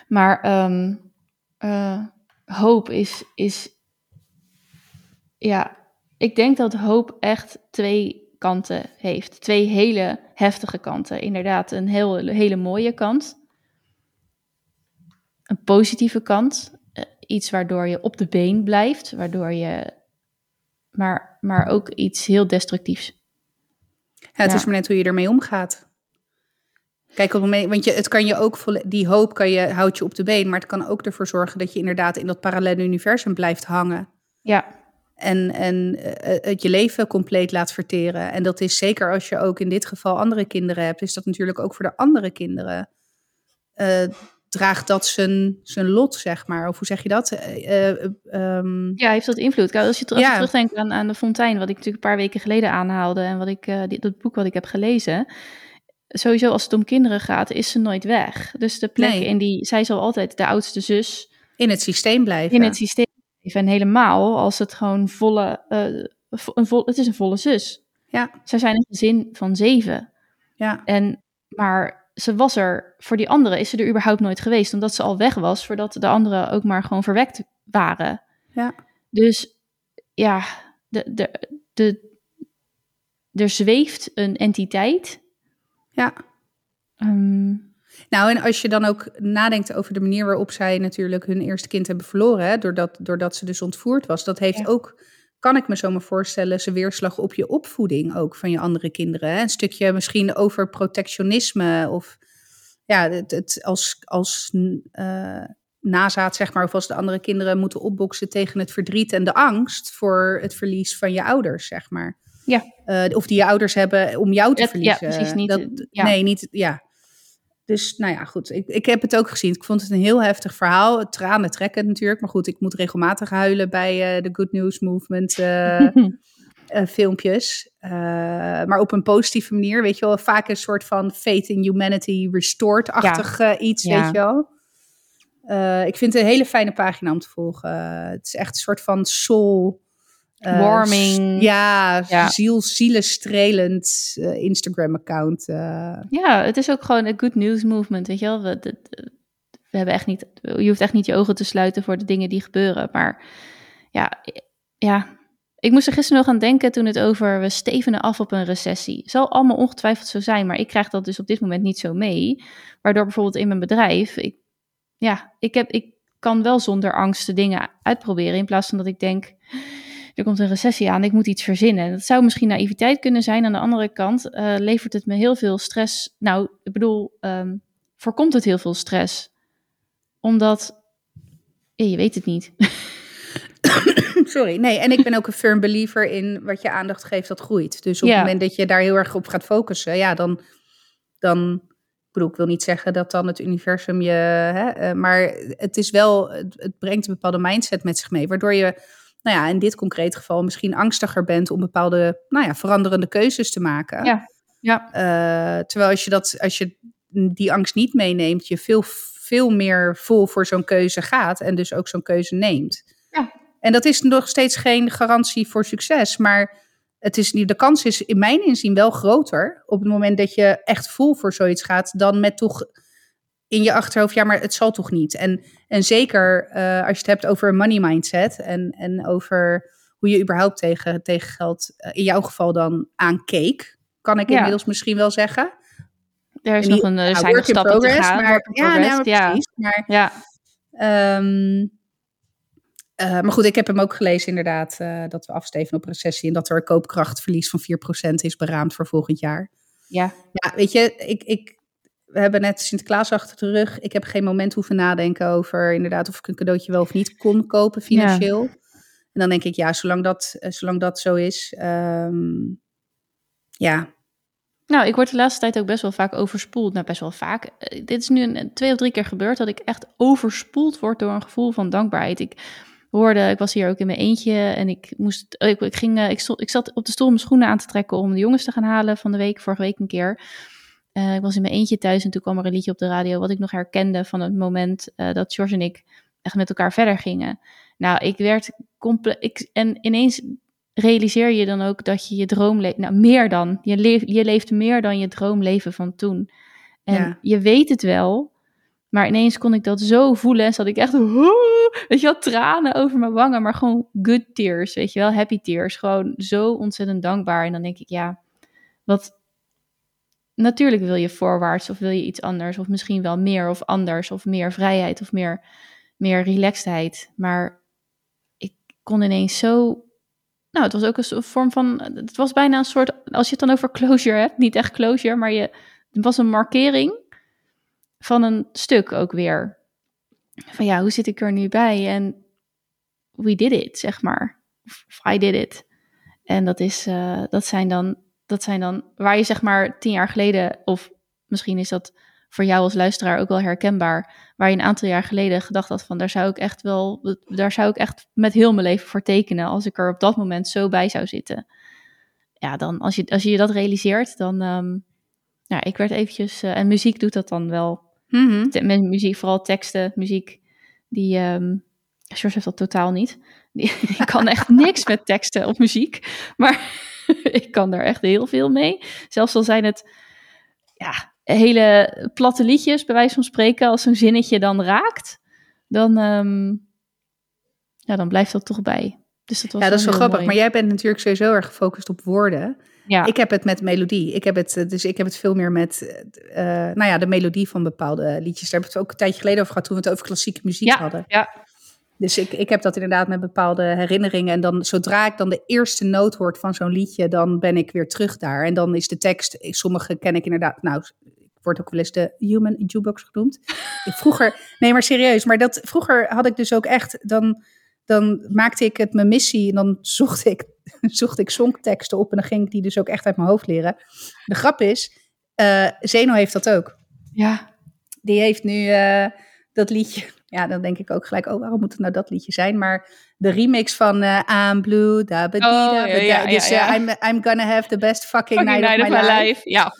Maar um, uh, hoop is, is, ja, ik denk dat hoop echt twee kanten heeft. Twee hele heftige kanten. Inderdaad, een heel, hele mooie kant een positieve kant. Uh, iets waardoor je op de been blijft, waardoor je. Maar, maar ook iets heel destructiefs. Ja, het is maar net hoe je ermee omgaat. Kijk, op het moment, want je, het kan je ook, die hoop kan je, houdt je op de been, maar het kan ook ervoor zorgen dat je inderdaad in dat parallele universum blijft hangen. Ja. En, en uh, het je leven compleet laat verteren. En dat is zeker als je ook in dit geval andere kinderen hebt, is dat natuurlijk ook voor de andere kinderen. Uh, draagt dat zijn, zijn lot, zeg maar? Of hoe zeg je dat? Uh, um... Ja, heeft dat invloed? Als je, terug, ja. terugdenkt aan, aan de fontein, wat ik natuurlijk een paar weken geleden aanhaalde en wat ik, uh, dat boek wat ik heb gelezen. Sowieso als het om kinderen gaat, is ze nooit weg. Dus de plek in die, zij zal altijd de oudste zus... In het systeem blijven. In het systeem blijven. En helemaal als het gewoon volle, een vol, het is een volle zus. Ja. Zij zijn een gezin van zeven. Ja. En, maar ze was er, voor die anderen is ze er überhaupt nooit geweest, omdat ze al weg was, voordat de anderen ook maar gewoon verwekt waren. Ja. Dus ja, de, de, de, er zweeft een entiteit. Ja. Um, nou, en als je dan ook nadenkt over de manier waarop zij natuurlijk hun eerste kind hebben verloren, hè, doordat, doordat ze dus ontvoerd was, dat heeft ook kan ik me zomaar voorstellen, zijn weerslag op je opvoeding ook van je andere kinderen. Een stukje misschien over protectionisme of ja, het, het als, als uh, nazaat, zeg maar, of als de andere kinderen moeten opboksen tegen het verdriet en de angst voor het verlies van je ouders, zeg maar. Ja. Uh, of die je ouders hebben om jou te verliezen. Ja, precies. Niet, dat, ja. Nee, niet, ja. Dus nou ja, goed. Ik, ik heb het ook gezien. Ik vond het een heel heftig verhaal. Tranen trekken natuurlijk. Maar goed, ik moet regelmatig huilen bij uh, de Good News Movement uh, uh, (laughs) filmpjes. maar op een positieve manier. Weet je wel, vaak een soort van faith in humanity restored-achtig ja. iets, ja. weet je wel. ik vind het een hele fijne pagina om te volgen. het is echt een soort van soul uh, Warming. Ja, ja. Ziel, zielenstrelend uh, Instagram-account. Uh. Ja, het is ook gewoon een good news movement, weet je wel. We, de, we hebben echt niet, je hoeft echt niet je ogen te sluiten voor de dingen die gebeuren. Maar ja, ja, ik moest er gisteren nog aan denken toen het over we stevenen af op een recessie. Zal allemaal ongetwijfeld zo zijn, maar ik krijg dat dus op dit moment niet zo mee. Waardoor bijvoorbeeld in mijn bedrijf, ik, ja, ik, heb, ik kan wel zonder angst de dingen uitproberen. In plaats van dat ik denk, er komt een recessie aan, ik moet iets verzinnen. Dat zou misschien naïviteit kunnen zijn. Aan de andere kant uh, levert het me heel veel stress. Nou, ik bedoel, um, voorkomt het heel veel stress. Omdat, ja, je weet het niet. (coughs) Sorry, nee, en ik ben ook een firm believer in wat je aandacht geeft, dat groeit. Dus op het moment dat je daar heel erg op gaat focussen, ja, dan, dan ik bedoel, ik wil niet zeggen dat dan het universum je, hè, eh, maar het is wel, het, brengt een bepaalde mindset met zich mee, waardoor je, nou ja, in dit concreet geval misschien angstiger bent om bepaalde, nou ja, veranderende keuzes te maken. Ja. Ja. Uh, terwijl als je dat, als je die angst niet meeneemt, je veel, veel meer vol voor zo'n keuze gaat en dus ook zo'n keuze neemt. Ja. En dat is nog steeds geen garantie voor succes, maar het is, de kans is in mijn inzien wel groter op het moment dat je echt vol voor zoiets gaat, dan met toch in je achterhoofd, ja, maar het zal toch niet. En, en zeker uh, als je het hebt over een money mindset en, en over hoe je überhaupt tegen, tegen geld, uh, in jouw geval dan aankeek, kan ik ja. inmiddels misschien wel zeggen. Er is nog een, er zijn nog stappen progress, te gaan. Maar, ja, nee, maar precies. Maar, ja. Um, uh, maar goed, ik heb hem ook gelezen inderdaad, dat we afsteven op recessie en dat er een koopkrachtverlies van 4% is beraamd voor volgend jaar. Ja. Ja, weet je, ik, ik, we hebben net Sinterklaas achter de rug. Ik heb geen moment hoeven nadenken over inderdaad of ik een cadeautje wel of niet kon kopen financieel. Ja. En dan denk ik, ja, zolang dat, uh, zolang dat zo is, um, ja. Nou, ik word de laatste tijd ook best wel vaak overspoeld. Nou, best wel vaak. dit is nu een, twee of drie keer gebeurd dat ik echt overspoeld word door een gevoel van dankbaarheid. Ik hoorde. Ik was hier ook in mijn eentje en ik moest. Ik, ik ging, ik, stond, ik zat op de stoel mijn schoenen aan te trekken om de jongens te gaan halen van de week, vorige week een keer. Uh, ik was in mijn eentje thuis en toen kwam er een liedje op de radio wat ik nog herkende van het moment uh, dat George en ik echt met elkaar verder gingen. Nou, ik werd compleet. En ineens realiseer je dan ook dat je je droom leeft. Nou, meer dan. Je, leef, je leeft meer dan je droomleven van toen. En ja. je weet het wel, maar ineens kon ik dat zo voelen. En zat ik echt, (laughs) weet je wel, tranen over mijn wangen. Maar gewoon good tears, weet je wel, happy tears. Gewoon zo ontzettend dankbaar. En dan denk ik, ja, wat... Natuurlijk wil je voorwaarts of wil je iets anders. Of misschien wel meer of anders. Of meer vrijheid of meer, meer relaxedheid. Maar ik kon ineens zo... Nou, het was ook een vorm van... Het was bijna een soort... Als je het dan over closure hebt. Niet echt closure, maar je, het was een markering van een stuk ook weer. Van ja, hoe zit ik er nu bij? En we did it, zeg maar. Of I did it. En dat, is, uh, dat, zijn dan, dat zijn dan waar je zeg maar tien jaar geleden, of misschien is dat voor jou als luisteraar ook wel herkenbaar, waar je een aantal jaar geleden gedacht had van daar zou ik echt wel, daar zou ik echt met heel mijn leven voor tekenen als ik er op dat moment zo bij zou zitten. Ja, dan als je, als je dat realiseert, dan, um, ja, ik werd eventjes, uh, en muziek doet dat dan wel Mm Met muziek, vooral teksten, muziek. Die, um, George heeft dat totaal niet. Die, (laughs) die kan echt niks met teksten of muziek. Maar (laughs) ik kan daar echt heel veel mee. Zelfs al zijn het ja, hele platte liedjes, bij wijze van spreken. Als zo'n zinnetje dan raakt, dan, um, ja, dan blijft dat toch bij. Dus dat was ja, dat is wel grappig. Mooi. Maar jij bent natuurlijk sowieso erg gefocust op woorden. Ja. Ik heb het met melodie. Ik heb het, dus ik heb het veel meer met uh, nou ja, de melodie van bepaalde liedjes. Daar hebben we het ook een tijdje geleden over gehad toen we het over klassieke muziek ja, hadden. Ja. Dus ik, ik heb dat inderdaad met bepaalde herinneringen. En dan zodra ik dan de eerste noot hoort van zo'n liedje, dan ben ik weer terug daar. En dan is de tekst, sommige ken ik inderdaad, nou, wordt ook wel eens de human jukebox genoemd. Ik vroeger, nee maar serieus, maar dat, vroeger had ik dus ook echt, dan, dan maakte ik het mijn missie en dan zocht ik (laughs) zocht ik songteksten op en dan ging ik die dus ook echt uit mijn hoofd leren. De grap is, uh, Zeno heeft dat ook. Ja. Die heeft nu uh, dat liedje. Ja, dan denk ik ook gelijk, oh, waarom moet het nou dat liedje zijn? Maar de remix van uh, I'm Blue, da ba oh, ja, ja, dus ja, I'm, I'm gonna have the best fucking, fucking night, of, my, life. life. Ja.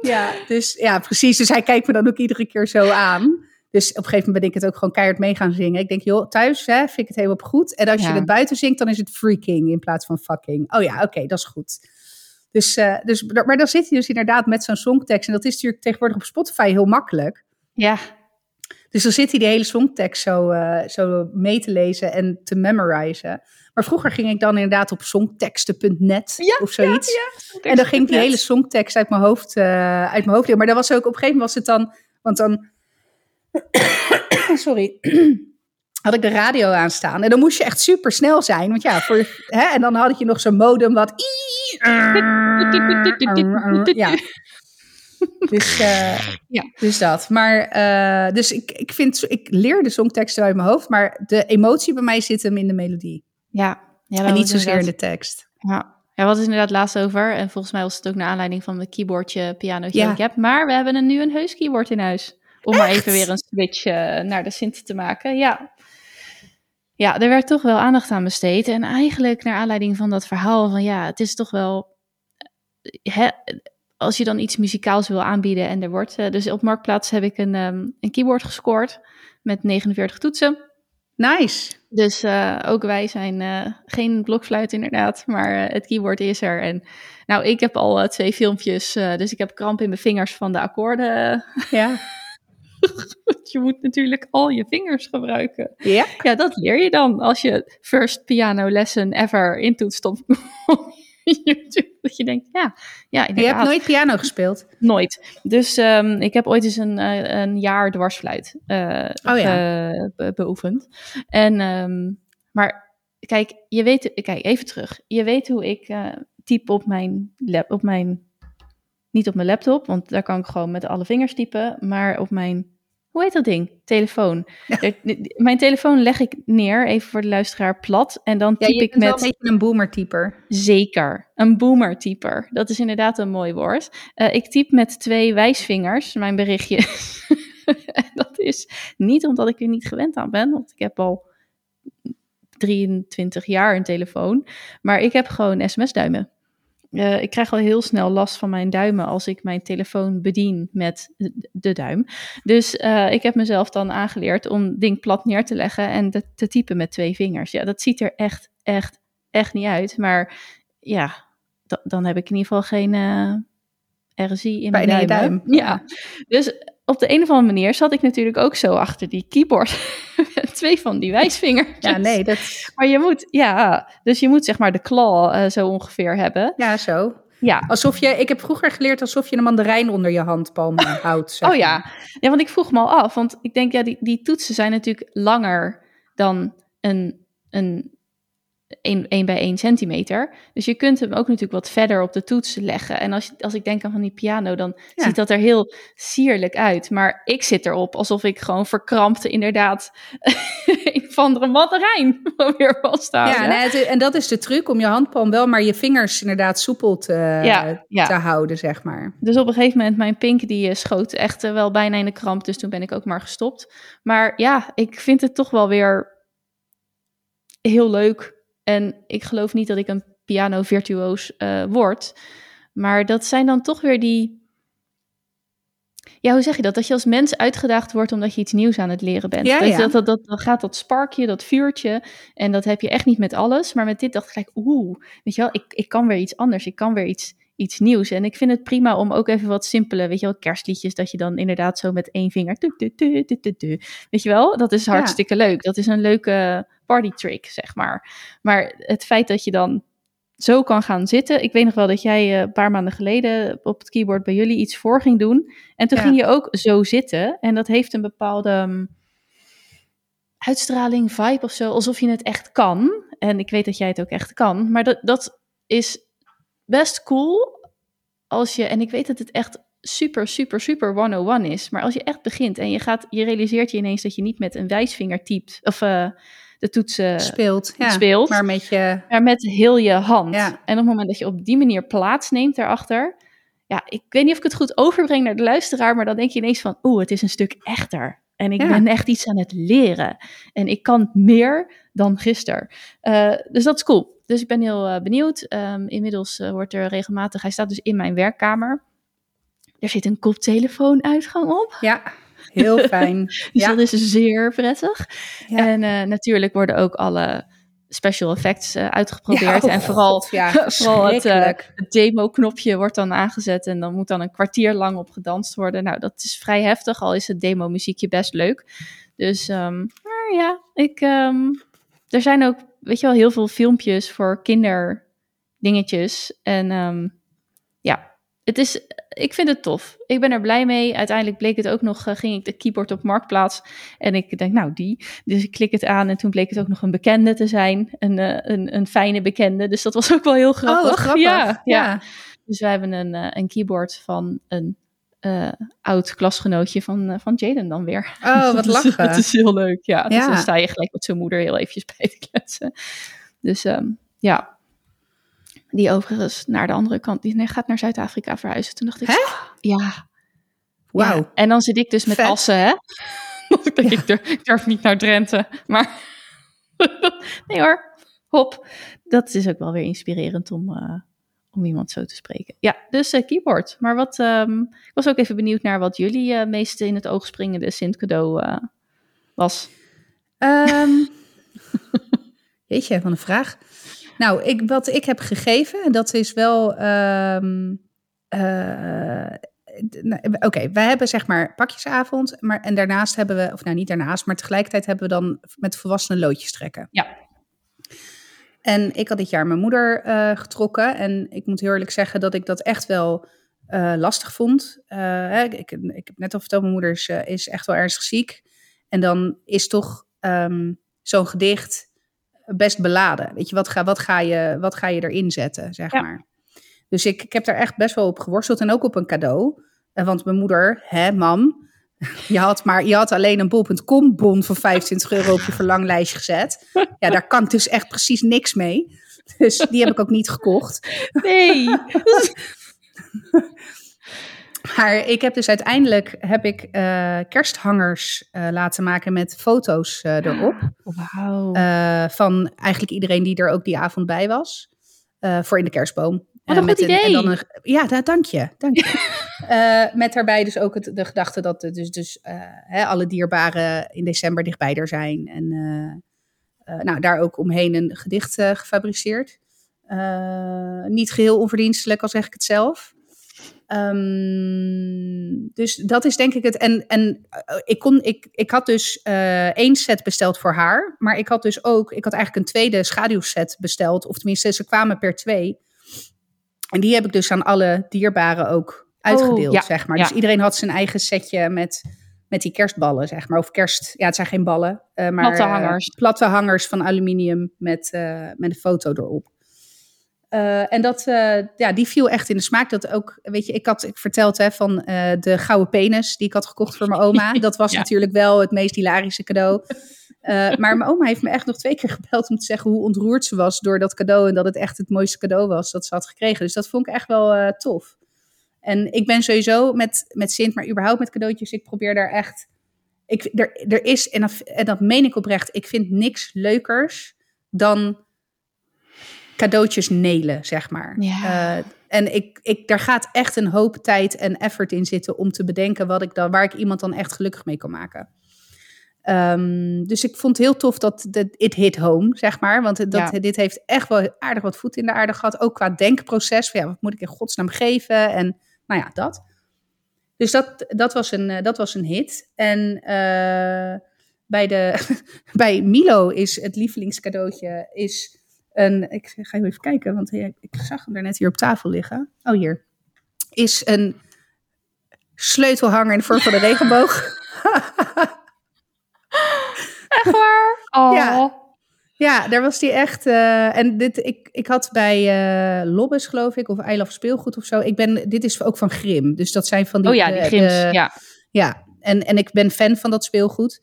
ja, dus ja, precies. Dus hij kijkt me dan ook iedere keer zo aan. Dus op een gegeven moment ben ik het ook gewoon keihard mee gaan zingen. Ik denk, joh, thuis hè, vind ik het helemaal goed. En als ja. je het buiten zingt, dan is het freaking in plaats van fucking. Oh ja, oké, okay, dat is goed. Dus, uh, dus, maar dan zit hij dus inderdaad met zo'n songtekst. En dat is natuurlijk tegenwoordig op Spotify heel makkelijk. Ja. Dus dan zit hij de hele songtekst zo, uh, zo mee te lezen en te memorizen. Maar vroeger ging ik dan inderdaad op songteksten.net of zoiets. Ja, en dan ging ik die hele songtekst uit mijn hoofd, uh, uit mijn hoofd. Maar dat was ook op een gegeven moment was het dan, want dan, (coughs) sorry, (clears throat) had ik de radio aanstaan. En dan moest je echt super snel zijn. Want ja, voor, hè, en dan had je nog zo'n modem wat... (laughs) Ja. (laughs) Dus, uh, ja, dus dat. Maar, uh, dus ik, ik vind, ik leer de songteksten uit mijn hoofd, maar de emotie bij mij zit hem in de melodie. Ja. ja en niet zozeer in de tekst. Ja. Ja, wat is inderdaad laatst over. En volgens mij was het ook naar aanleiding van mijn keyboardje, pianootje ja. ik heb. Maar we hebben nu een heus keyboard in huis. Om maar even weer een switch uh, naar de synth te maken. Ja. Ja, er werd toch wel aandacht aan besteed. En eigenlijk naar aanleiding van dat verhaal van ja, het is toch wel... Hè, als je dan iets muzikaals wil aanbieden en er wordt... Uh, dus op Marktplaats heb ik een, um, een keyboard gescoord met 49 toetsen. Nice. Dus uh, ook wij zijn uh, geen blokfluit inderdaad, maar het keyboard is er. En nou, ik heb al twee filmpjes, dus ik heb kramp in mijn vingers van de akkoorden. Ja. (laughs) je moet natuurlijk al je vingers gebruiken. Ja. Ja, dat leer je dan als je first piano lesson ever intoetst op (laughs) (laughs) dat je denkt, ja, ja Je hebt nooit piano gespeeld? Nooit. Dus um, ik heb ooit eens een, een jaar dwarsfluit uh, oh, ja. be beoefend. En, um, maar kijk, je weet, kijk, even terug. Je weet hoe ik uh, type op mijn, op mijn, niet op mijn laptop, want daar kan ik gewoon met alle vingers typen, maar op mijn hoe heet dat ding? Telefoon. Mijn telefoon leg ik neer, even voor de luisteraar, plat. En dan typ ja, ik met. Wel een beetje een boomer-typer. Zeker, een boomer-typer. Dat is inderdaad een mooi woord. Uh, ik typ met twee wijsvingers mijn berichtje. (laughs) dat is niet omdat ik er niet gewend aan ben, want ik heb al 23 jaar een telefoon. Maar ik heb gewoon sms-duimen. Uh, ik krijg al heel snel last van mijn duimen als ik mijn telefoon bedien met de duim. Dus uh, ik heb mezelf dan aangeleerd om ding plat neer te leggen en te, te typen met twee vingers. Ja, dat ziet er echt, echt, echt niet uit. Maar ja, dan heb ik in ieder geval geen uh, eh, RSI in mijn duim. Ja, dus op de een of andere manier zat ik natuurlijk ook zo achter die keyboard. (laughs) Twee van die wijsvingers. Ja, nee, dat... Maar je moet, ja, dus je moet zeg maar de claw uh, zo ongeveer hebben. Ja, zo. Ja. Alsof je, ik heb vroeger geleerd alsof je een mandarijn onder je handpalm (laughs) houdt. Zeg oh ja. ja, want ik vroeg me al af, want ik denk ja, die, die toetsen zijn natuurlijk langer dan een, een 1, bij 1 centimeter. Dus je kunt hem ook natuurlijk wat verder op de toets leggen. En als, als ik denk aan van die piano, dan ziet dat er heel sierlijk uit. Maar ik zit erop alsof ik gewoon verkrampte inderdaad of andere mandarijn weer staan. Ja, nee, en dat is de truc om je handpalm wel, maar je vingers inderdaad soepel te, ja, te houden, zeg maar. Dus op een gegeven moment, mijn pink die eh, schoot echt eh, wel bijna in de kramp. Dus toen ben ik ook maar gestopt. Maar ja, ik vind het toch wel weer heel leuk en ik geloof niet dat ik een piano virtuoos uh, word. Maar dat zijn dan toch weer die. Ja, hoe zeg je dat? Dat je als mens uitgedaagd wordt omdat je iets nieuws aan het leren bent. Ja, dat, ja. dat, dat, dat, dan gaat dat sparkje, dat vuurtje. En dat heb je echt niet met alles. Maar met dit dacht ik gelijk, oeh, weet je wel, ik, ik kan weer iets anders. Ik kan weer iets, iets nieuws. En ik vind het prima om ook even wat simpele, weet je wel, kerstliedjes. Dat je dan inderdaad zo met één vinger. weet je wel, dat is hartstikke leuk. Dat is een leuke party trick, zeg maar. Maar het feit dat je dan zo kan gaan zitten. Ik weet nog wel dat jij eh, een paar maanden geleden op het keyboard bij jullie iets voor ging doen. En toen ging je ook zo zitten. En dat heeft een bepaalde um, uitstraling, vibe of zo. Alsof je het echt kan. En ik weet dat jij het ook echt kan. Maar dat, dat is best cool als je. En ik weet dat het echt super, super, super 101 is. Maar als je echt begint en je gaat, je realiseert je ineens dat je niet met een wijsvinger typt. Of uh, de toetsen speelt. Ja, speelt maar met je... Maar met heel je hand. En op het moment dat je op die manier plaatsneemt daarachter... Ja, ik weet niet of ik het goed overbreng naar de luisteraar... maar dan denk je ineens van... oeh, het is een stuk echter. En ik ben echt iets aan het leren. En ik kan meer dan gisteren. Uh, dus dat is cool. Dus ik ben heel uh, benieuwd. Um, inmiddels uh, wordt er regelmatig... Hij staat dus in mijn werkkamer. Er zit een koptelefoonuitgang op. Ja. Heel fijn. (laughs) dus dat is zeer prettig. En uh, natuurlijk worden ook alle special effects uitgeprobeerd. Oh en vooral, ja, (laughs) vooral het, het demo-knopje wordt dan aangezet en dan moet dan een kwartier lang op gedanst worden. Nou, dat is vrij heftig, al is het demo-muziekje best leuk. Dus, um, maar ja, ik, um, er zijn ook, weet je wel, heel veel filmpjes voor kinderdingetjes. En um, ja, het is, ik vind het tof. Ik ben er blij mee. Uiteindelijk bleek het ook nog, uh, ging ik de keyboard op Marktplaats. En ik denk, nou die. Dus ik klik het aan en toen bleek het ook nog een bekende te zijn. Een, uh, een, een fijne bekende. Dus dat was ook wel heel grappig. Oh, grappig. Ja, ja, ja. Dus wij hebben een, uh, een keyboard van een oud klasgenootje van, van Jaden dan weer. Oh, wat (laughs) lachen. Het is heel leuk, ja. Dus dan sta je gelijk met zijn moeder heel eventjes bij te kletsen. Dus um, ja, die overigens naar de andere kant, die gaat naar Zuid-Afrika verhuizen. Toen dacht ik, hè? Ja. Wauw. Ja. En dan zit ik dus met Vet. assen, hè. (laughs) ik denk, ja. ik, durf, ik durf niet naar Drenthe. Maar (laughs) nee hoor, hop. Dat is ook wel weer inspirerend om... Uh, om iemand zo te spreken. Ja, dus uh, keyboard. Maar wat, um, ik was ook even benieuwd naar wat jullie uh, meeste in het oog springende Sint cadeau uh, was. Um, (laughs) jeetje, van een vraag. Nou, ik, wat ik heb gegeven, en dat is wel. Um, Oké, okay, wij hebben zeg maar pakjesavond, maar en daarnaast hebben we, of nou niet daarnaast, maar tegelijkertijd hebben we dan met volwassenen loodjes trekken. Ja. En ik had dit jaar mijn moeder uh, getrokken. En ik moet heel eerlijk zeggen dat ik dat echt wel uh, lastig vond. Uh, ik, ik, heb net al verteld, mijn moeder is, is, echt wel ernstig ziek. En dan is toch um, zo'n gedicht best beladen. Weet je, wat ga, wat ga, je, wat ga je erin zetten, zeg ja. maar. Dus ik, ik heb daar echt best wel op geworsteld. En ook op een cadeau. Want mijn moeder, hè, mam, (laughs) je had, maar, je had alleen een bol.com bon van 25 euro op je verlanglijstje gezet. Ja, daar kan dus echt precies niks mee. Dus die heb ik ook niet gekocht. Nee. (laughs) maar ik heb dus uiteindelijk heb ik, uh, kersthangers uh, laten maken met foto's uh, erop. Wow. van eigenlijk iedereen die er ook die avond bij was. voor in de kerstboom. Wat een goed idee. En dan een, ja, da, dank je. Dank je. (laughs) met daarbij dus ook het, de gedachte dat dus, dus hè, alle dierbaren in december dichtbij er zijn. En nou, daar ook omheen een gedicht gefabriceerd. niet geheel onverdienstelijk, al zeg ik het zelf. Um, dus dat is denk ik het. En, en ik, kon, ik, ik had dus één set besteld voor haar. Maar ik had dus ook, ik had eigenlijk een tweede schaduwset besteld. Of tenminste, ze kwamen per twee. En die heb ik dus aan alle dierbaren ook uitgedeeld, oh, ja, zeg maar. Ja. Dus iedereen had zijn eigen setje met, met die kerstballen, zeg maar. Of kerst, ja, het zijn geen ballen, uh, maar platte hangers. Uh, platte hangers van aluminium met, met een foto erop. En dat, ja, die viel echt in de smaak. Dat ook, weet je, ik had ik verteld hè, van de gouden penis die ik had gekocht voor mijn oma. (laughs) Dat was natuurlijk wel het meest hilarische cadeau. Maar mijn oma heeft me echt nog twee keer gebeld om te zeggen hoe ontroerd ze was door dat cadeau. En dat het echt het mooiste cadeau was dat ze had gekregen. Dus dat vond ik echt wel tof. En ik ben sowieso met, met Sint, maar überhaupt met cadeautjes, ik probeer daar echt. Ik, er, er is, en dat, en dat meen ik oprecht, ik vind niks leukers dan cadeautjes nelen, zeg maar. Ja. Uh, en ik, ik, daar gaat echt een hoop tijd en effort in zitten om te bedenken wat ik dan, waar ik iemand dan echt gelukkig mee kan maken. Um, dus ik vond het heel tof dat it hit home, zeg maar. Want dat, ja. dit heeft echt wel aardig wat voet in de aarde gehad. Ook qua denkproces. Van, ja, wat moet ik in godsnaam geven? En nou ja, dat. Dus dat, dat, was, een, dat was een hit. En uh, bij, de, (laughs) bij Milo is het lievelingscadeautje is een... Ik ga even kijken, want ik zag hem er net hier op tafel liggen. Oh, hier. Is een sleutelhanger in de vorm van een (laughs) regenboog. (laughs) Echt waar? Oh. Ja. Ja, daar was die echt. Uh, en dit, ik, ik had bij uh, Lobbes, geloof ik, of Love Speelgoed of zo. Ik ben, dit is ook van Grim. Dus dat zijn van die. Oh ja, die Grims. De, ja. Ja, en, en ik ben fan van dat speelgoed.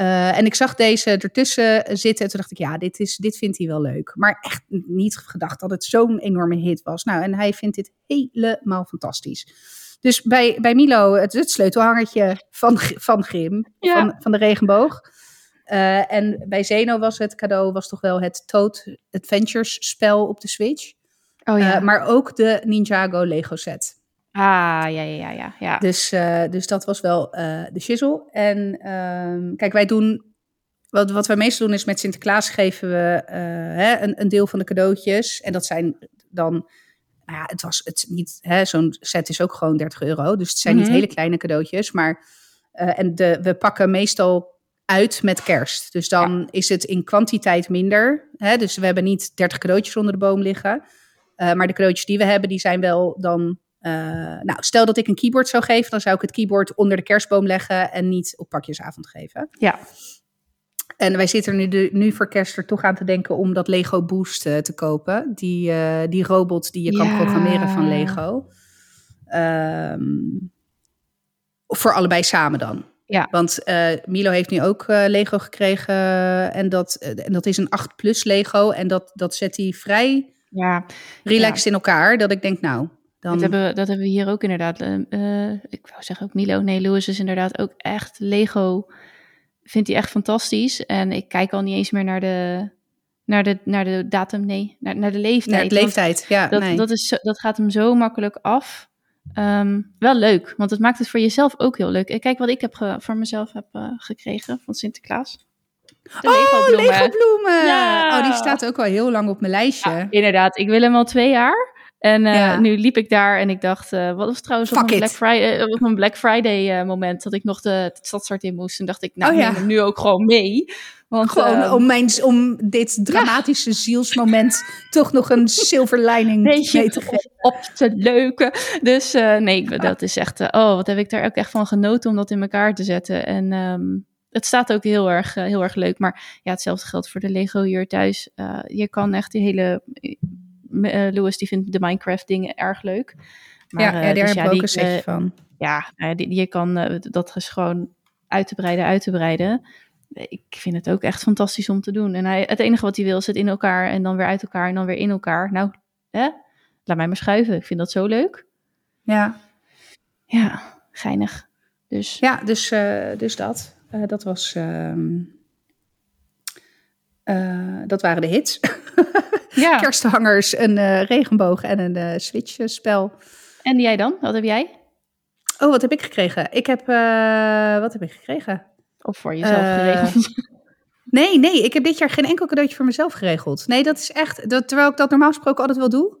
Uh, en ik zag deze ertussen zitten. En toen dacht ik, ja, dit, is, dit vindt hij wel leuk. Maar echt niet gedacht dat het zo'n enorme hit was. Nou, en hij vindt dit helemaal fantastisch. Dus bij, bij Milo, het, het sleutelhangertje van, van Grim, ja. van, van de regenboog. Uh, en bij Zeno was het cadeau was toch wel het Toad Adventures spel op de Switch. Oh ja. Uh, maar ook de Ninjago Lego set. Ah, ja, ja, ja. ja. Dus, uh, dus dat was wel de shizzle. En um, kijk, wij doen wat, wat wij meestal doen is met Sinterklaas geven we hè, een, een deel van de cadeautjes. En dat zijn dan nou ja, het was het niet, zo'n set is ook gewoon 30 euro. Dus het zijn niet mhm. hele kleine cadeautjes. Maar, en de, we pakken meestal uit met kerst. Dus dan is het in kwantiteit minder. Hè? Dus we hebben niet 30 cadeautjes onder de boom liggen. Maar de cadeautjes die we hebben, die zijn wel dan. Uh, nou, stel dat ik een keyboard zou geven, dan zou ik het keyboard onder de kerstboom leggen en niet op pakjesavond geven. Ja. En wij zitten er nu, de, nu voor kerst er toch aan te denken om dat Lego Boost uh, te kopen. Die, die robot die je kan programmeren van Lego. Um, voor allebei samen dan. Ja. Want uh, Milo heeft nu ook uh, Lego gekregen. En dat, uh, en dat is een 8 plus Lego. En dat, dat zet hij vrij ja. relaxed in elkaar. Dat ik denk, nou. Dan... Dat, hebben we, dat hebben we hier ook inderdaad. ik wou zeggen ook Milo. Nee, Louis is inderdaad ook echt Lego. Vindt hij echt fantastisch. En ik kijk al niet eens meer naar de, naar de, naar de datum. Nee, naar, naar de leeftijd. Naar de leeftijd, ja. Dat, nee. dat, is, dat gaat hem zo makkelijk af. Um, wel leuk, want het maakt het voor jezelf ook heel leuk. Kijk wat ik heb voor mezelf heb uh, gekregen van Sinterklaas. De oh, Lego bloemen. Ja. Oh, die staat ook al heel lang op mijn lijstje. Ja, inderdaad, ik wil hem al twee jaar. En uh, ja. nu liep ik daar en ik dacht, uh, wat was trouwens op een, Black Friday, op Black Friday moment dat ik nog de, stadstart in moest. En dacht ik, nou, oh, neem hem nu ook gewoon mee. Want, Gewoon um, om, mijn, om dit dramatische ja. zielsmoment (laughs) toch nog een silver lining mee te geven. Op te leuken. Dus nee, dat is echt... Oh, wat heb ik daar ook echt van genoten om dat in elkaar te zetten. En um, het staat ook heel erg, heel erg leuk. Maar ja, hetzelfde geldt voor de Lego hier thuis. je kan echt die hele... Louis die vindt de Minecraft dingen erg leuk. Maar, ja, ja, daar dus heb ik ook een setje van. Ja, die, je kan... dat is gewoon uit te breiden, uit te breiden ik vind het ook echt fantastisch om te doen. En hij, het enige wat hij wil is het in elkaar en dan weer uit elkaar en dan weer in elkaar. Nou, hè? laat mij maar schuiven. Ik vind dat zo leuk. Ja. Ja, geinig. Dus. Ja, dus, uh, dus dat. Uh, dat was. Uh, dat waren de hits. (laughs) ja. Kersthangers, een regenboog en een switch-spel. En jij dan? Wat heb jij? Oh, wat heb ik gekregen? Ik heb. wat heb ik gekregen? Of voor jezelf uh, geregeld? (laughs) Nee, nee, ik heb dit jaar geen enkel cadeautje voor mezelf geregeld. Nee, dat is echt, dat, terwijl ik dat normaal gesproken altijd wel doe.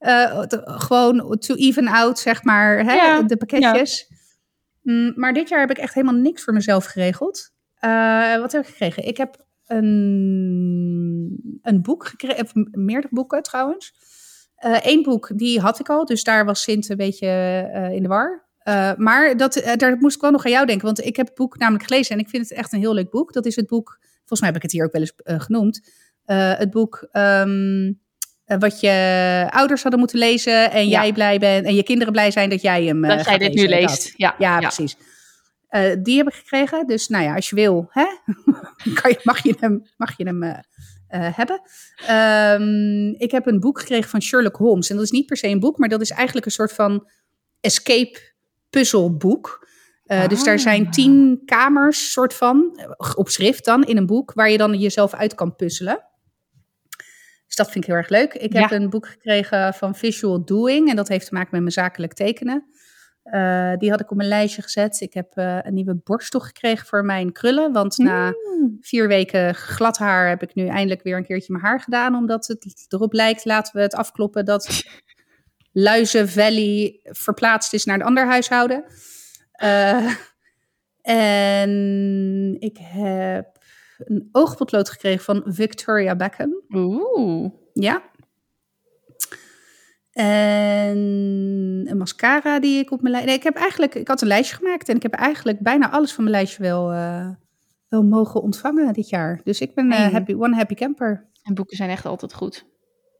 Uh, gewoon to even out, zeg maar, hè, ja, de pakketjes. Ja. Mm, maar dit jaar heb ik echt helemaal niks voor mezelf geregeld. Uh, wat heb ik gekregen? Ik heb een, een boek gekregen, meerdere boeken trouwens. Eén boek, die had ik al, dus daar was Sint een beetje in de war. Uh, maar dat, daar moest ik wel nog aan jou denken. Want ik heb het boek namelijk gelezen en ik vind het echt een heel leuk boek. Dat is het boek, volgens mij heb ik het hier ook wel eens genoemd. het boek um, wat je ouders hadden moeten lezen en ja. jij blij bent en je kinderen blij zijn dat jij hem Dat jij dit nu leest, ja. Ja, precies. Die heb ik gekregen. Dus nou ja, als je wil, hè, (laughs) kan je, mag je hem, mag je hem hebben. Um, ik heb een boek gekregen van Sherlock Holmes. En dat is niet per se een boek, maar dat is eigenlijk een soort van escape puzzelboek. Uh, Dus daar zijn ah. tien kamers, soort van, op schrift dan, in een boek, waar je dan jezelf uit kan puzzelen. Dus dat vind ik heel erg leuk. Ik heb een boek gekregen van Visual Doing en dat heeft te maken met mijn zakelijk tekenen. Uh, die had ik op mijn lijstje gezet. Ik heb uh, een nieuwe borstel gekregen voor mijn krullen. Want na mm. vier weken glad haar heb ik nu eindelijk weer een keertje mijn haar gedaan. Omdat het erop lijkt, laten we het afkloppen, dat (laughs) Luizen Valley verplaatst is naar een ander huishouden. Uh, en ik heb een oogpotlood gekregen van Victoria Beckham. Oeh. Ja. En een mascara die ik op mijn lijstje... Nee, ik heb eigenlijk... Ik had een lijstje gemaakt en ik heb eigenlijk bijna alles van mijn lijstje wel, uh, wel mogen ontvangen dit jaar. Dus ik ben uh, happy, one happy camper. En boeken zijn echt altijd goed.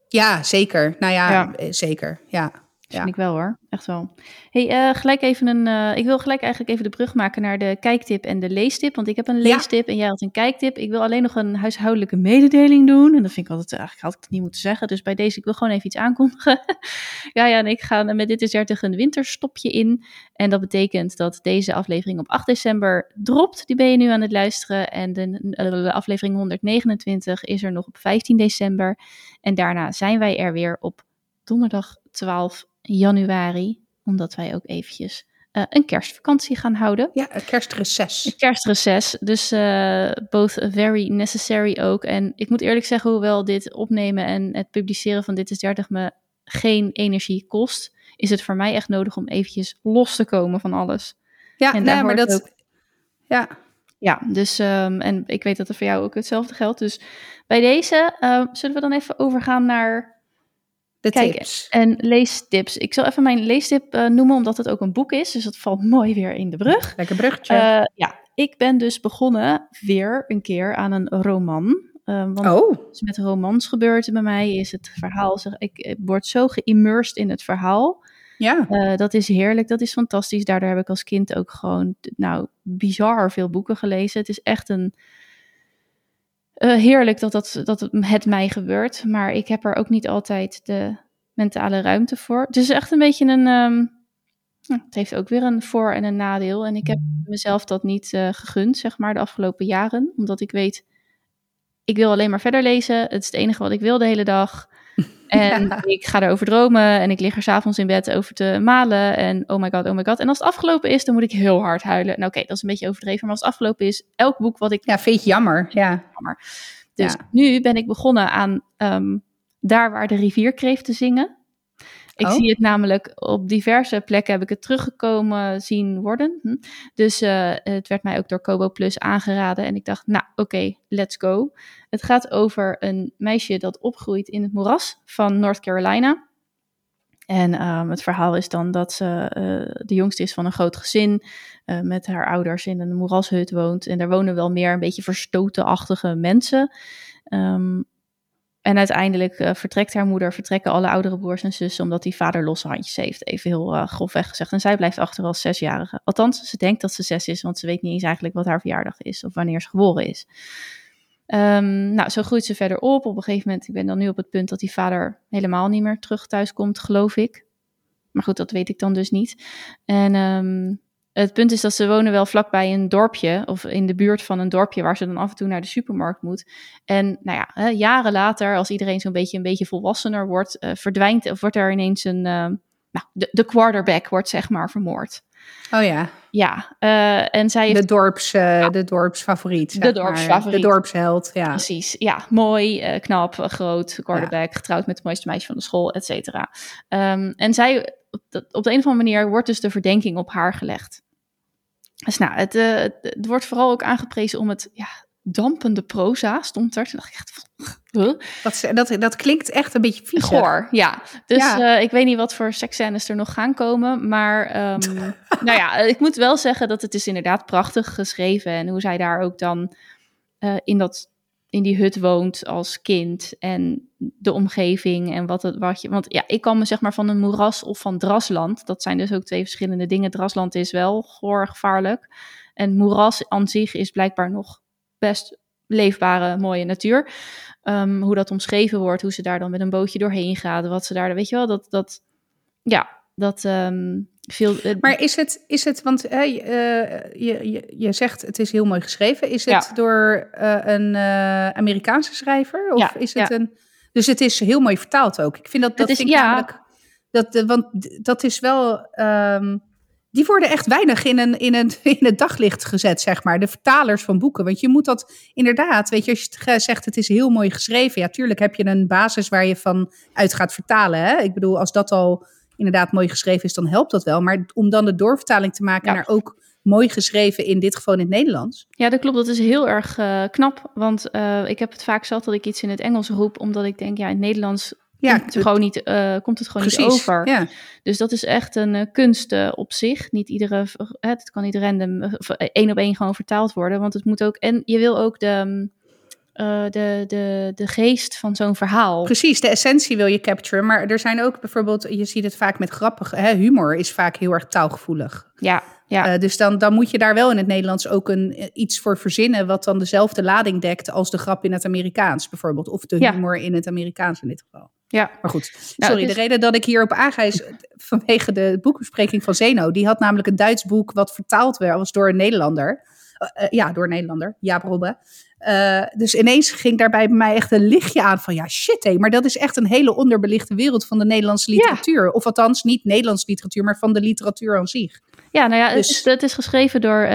Ja, zeker. Nou ja, ja. Eh, zeker. Ja. Ja. Vind ik wel hoor, echt wel. Hey, uh, gelijk even een. Uh, ik wil gelijk eigenlijk even de brug maken naar de kijktip en de leestip. Want ik heb een leestip en jij had een kijktip. Ik wil alleen nog een huishoudelijke mededeling doen. En dat vind ik altijd. Eigenlijk had ik het niet moeten zeggen. Dus bij deze, ik wil gewoon even iets aankondigen. (laughs) ja, ja, en ik ga met Dit is 30 een winterstopje in. En dat betekent dat deze aflevering op 8 december dropt. Die ben je nu aan het luisteren. En de, de aflevering 129 is er nog op 15 december. En daarna zijn wij er weer op donderdag 12 januari, omdat wij ook eventjes een kerstvakantie gaan houden. Ja, een kerstreces. Een kerstreces. Dus uh, both very necessary ook. En ik moet eerlijk zeggen, hoewel dit opnemen en het publiceren van Dit is 30 me geen energie kost, is het voor mij echt nodig om eventjes los te komen van alles. Ja, en nee, maar dat... Ook... Ja. Ja, dus um, en ik weet dat er voor jou ook hetzelfde geldt. Dus bij deze uh, zullen we dan even overgaan naar de tips. En leestips. Ik zal even mijn leestip uh, noemen, omdat het ook een boek is. Dus dat valt mooi weer in de brug. Lekker bruggetje. Uh, ja, ik ben dus begonnen weer een keer aan een roman. Uh, want oh. met romans gebeurt bij mij is het verhaal. Zeg, ik, ik word zo geïmmersed in het verhaal. Ja. Uh, dat is heerlijk, dat is fantastisch. Daardoor heb ik als kind ook gewoon, nou, bizar veel boeken gelezen. Het is echt een uh, heerlijk dat, dat, dat het mij gebeurt. Maar ik heb er ook niet altijd de mentale ruimte voor. Het is echt een beetje een. Um, het heeft ook weer een voor- en een nadeel. En ik heb mezelf dat niet uh, gegund, zeg maar, de afgelopen jaren. Omdat ik weet, ik wil alleen maar verder lezen. Het is het enige wat ik wil de hele dag. (laughs) En ik ga erover dromen en ik lig er s'avonds in bed over te malen. En oh my god, oh my god. En als het afgelopen is, dan moet ik heel hard huilen. Nou oké, dat is een beetje overdreven. Maar als het afgelopen is, elk boek wat ik... Ja, vind je jammer. Ja. Jammer. Dus nu ben ik begonnen aan um, Daar waar de rivierkreeften zingen. Ik oh. zie het namelijk op diverse plekken heb ik het teruggekomen zien worden. Hm. Dus uh, het werd mij ook door Kobo Plus aangeraden. En ik dacht, nou oké, okay, let's go. Het gaat over een meisje dat opgroeit in het moeras van North Carolina. En um, het verhaal is dan dat ze uh, de jongste is van een groot gezin. Uh, met haar ouders in een moerashut woont. En daar wonen wel meer een beetje verstotenachtige mensen. Um, en uiteindelijk uh, vertrekt haar moeder, vertrekken alle oudere broers en zussen, omdat die vader losse handjes heeft. Even heel uh, grofweg gezegd. En zij blijft achter als zesjarige. Althans, ze denkt dat ze zes is, want ze weet niet eens eigenlijk wat haar verjaardag is of wanneer ze geboren is. Um, nou, zo groeit ze verder op. Op een gegeven moment, ik ben dan nu op het punt dat die vader helemaal niet meer terug thuis komt, geloof ik. Maar goed, dat weet ik dan dus niet. En um, het punt is dat ze wonen wel vlakbij een dorpje of in de buurt van een dorpje waar ze dan af en toe naar de supermarkt moet. En nou ja, hè, jaren later, als iedereen zo'n beetje een beetje volwassener wordt, uh, verdwijnt of wordt er ineens een, uh, nou, de, de, quarterback wordt zeg maar vermoord. Oh ja. Ja, uh, en zij heeft... De, dorps, ja. de dorpsfavoriet. De dorpsfavoriet. De dorpsheld, ja. Precies, ja. Mooi, knap, groot, quarterback, ja. getrouwd met het mooiste meisje van de school, et cetera. Um, en zij, op de, op de een of andere manier, wordt dus de verdenking op haar gelegd. Dus nou, het, uh, het, wordt vooral ook aangeprezen om het ja, dampende proza, stond er. Toen dacht ik echt, (laughs) huh? dat, dat, dat klinkt echt een beetje vies. Goor, ja. Dus ja. Uh, ik weet niet wat voor seksscènes er nog gaan komen. Maar um, (laughs) nou ja, ik moet wel zeggen dat het is inderdaad prachtig geschreven. En hoe zij daar ook dan uh, in dat in die hut woont als kind en de omgeving en wat het wat je. Want ja, ik kan me zeg maar van een moeras of van drasland. Dat zijn dus ook twee verschillende dingen. Drasland is wel goor gevaarlijk. En moeras aan zich is blijkbaar nog best leefbare, mooie natuur. Um, hoe dat omschreven wordt, hoe ze daar dan met een bootje doorheen gaan, wat ze daar, weet je wel, dat, dat ja, dat um, veel. Uh, maar is het, is het want uh, je, je, je zegt het is heel mooi geschreven. Is het ja. door uh, een Amerikaanse schrijver? Of ja, is het ja. een. Dus het is heel mooi vertaald ook. Ik vind dat dat is, vind ik namelijk. Dat, want dat is wel. Um, die worden echt weinig in, een, in, een, in het daglicht gezet, zeg maar. De vertalers van boeken. Want je moet dat inderdaad, weet je, als je zegt het is heel mooi geschreven. Ja, tuurlijk heb je een basis waar je van uit gaat vertalen. Hè? Ik bedoel, als dat al inderdaad mooi geschreven is, dan helpt dat wel. Maar om dan de doorvertaling te maken ja. naar ook mooi geschreven, in dit geval in het Nederlands. Ja, dat klopt. Dat is heel erg uh, knap. Want uh, ik heb het vaak zat dat ik iets in het Engels roep, omdat ik denk, ja, in het Nederlands ja, komt, het gewoon niet, uh, komt het gewoon precies, niet over. Ja. Dus dat is echt een kunst op zich. Niet iedere, het kan niet random één op één gewoon vertaald worden. Want het moet ook, en je wil ook de, uh, de, de, de geest van zo'n verhaal. Precies, de essentie wil je capturen. Maar er zijn ook bijvoorbeeld, je ziet het vaak met grappig, hè, humor is vaak heel erg taalgevoelig. Ja, ja. Uh, dus dan, dan moet je daar wel in het Nederlands ook een, iets voor verzinnen... wat dan dezelfde lading dekt als de grap in het Amerikaans bijvoorbeeld. Of de humor ja. in het Amerikaans in dit geval. Ja. Maar goed, nou, sorry, dus... de reden dat ik hierop aanga is (laughs) vanwege de boekbespreking van Zeno. Die had namelijk een Duits boek wat vertaald was door een Nederlander. Uh, ja, door een Nederlander, Jaap Robbe. Uh, dus ineens ging daarbij bij mij echt een lichtje aan van ja, shit hé, maar dat is echt een hele onderbelichte wereld van de Nederlandse literatuur. Of althans, niet Nederlandse literatuur, maar van de literatuur aan zich. Ja, nou ja, dus... het, is, het, is, geschreven door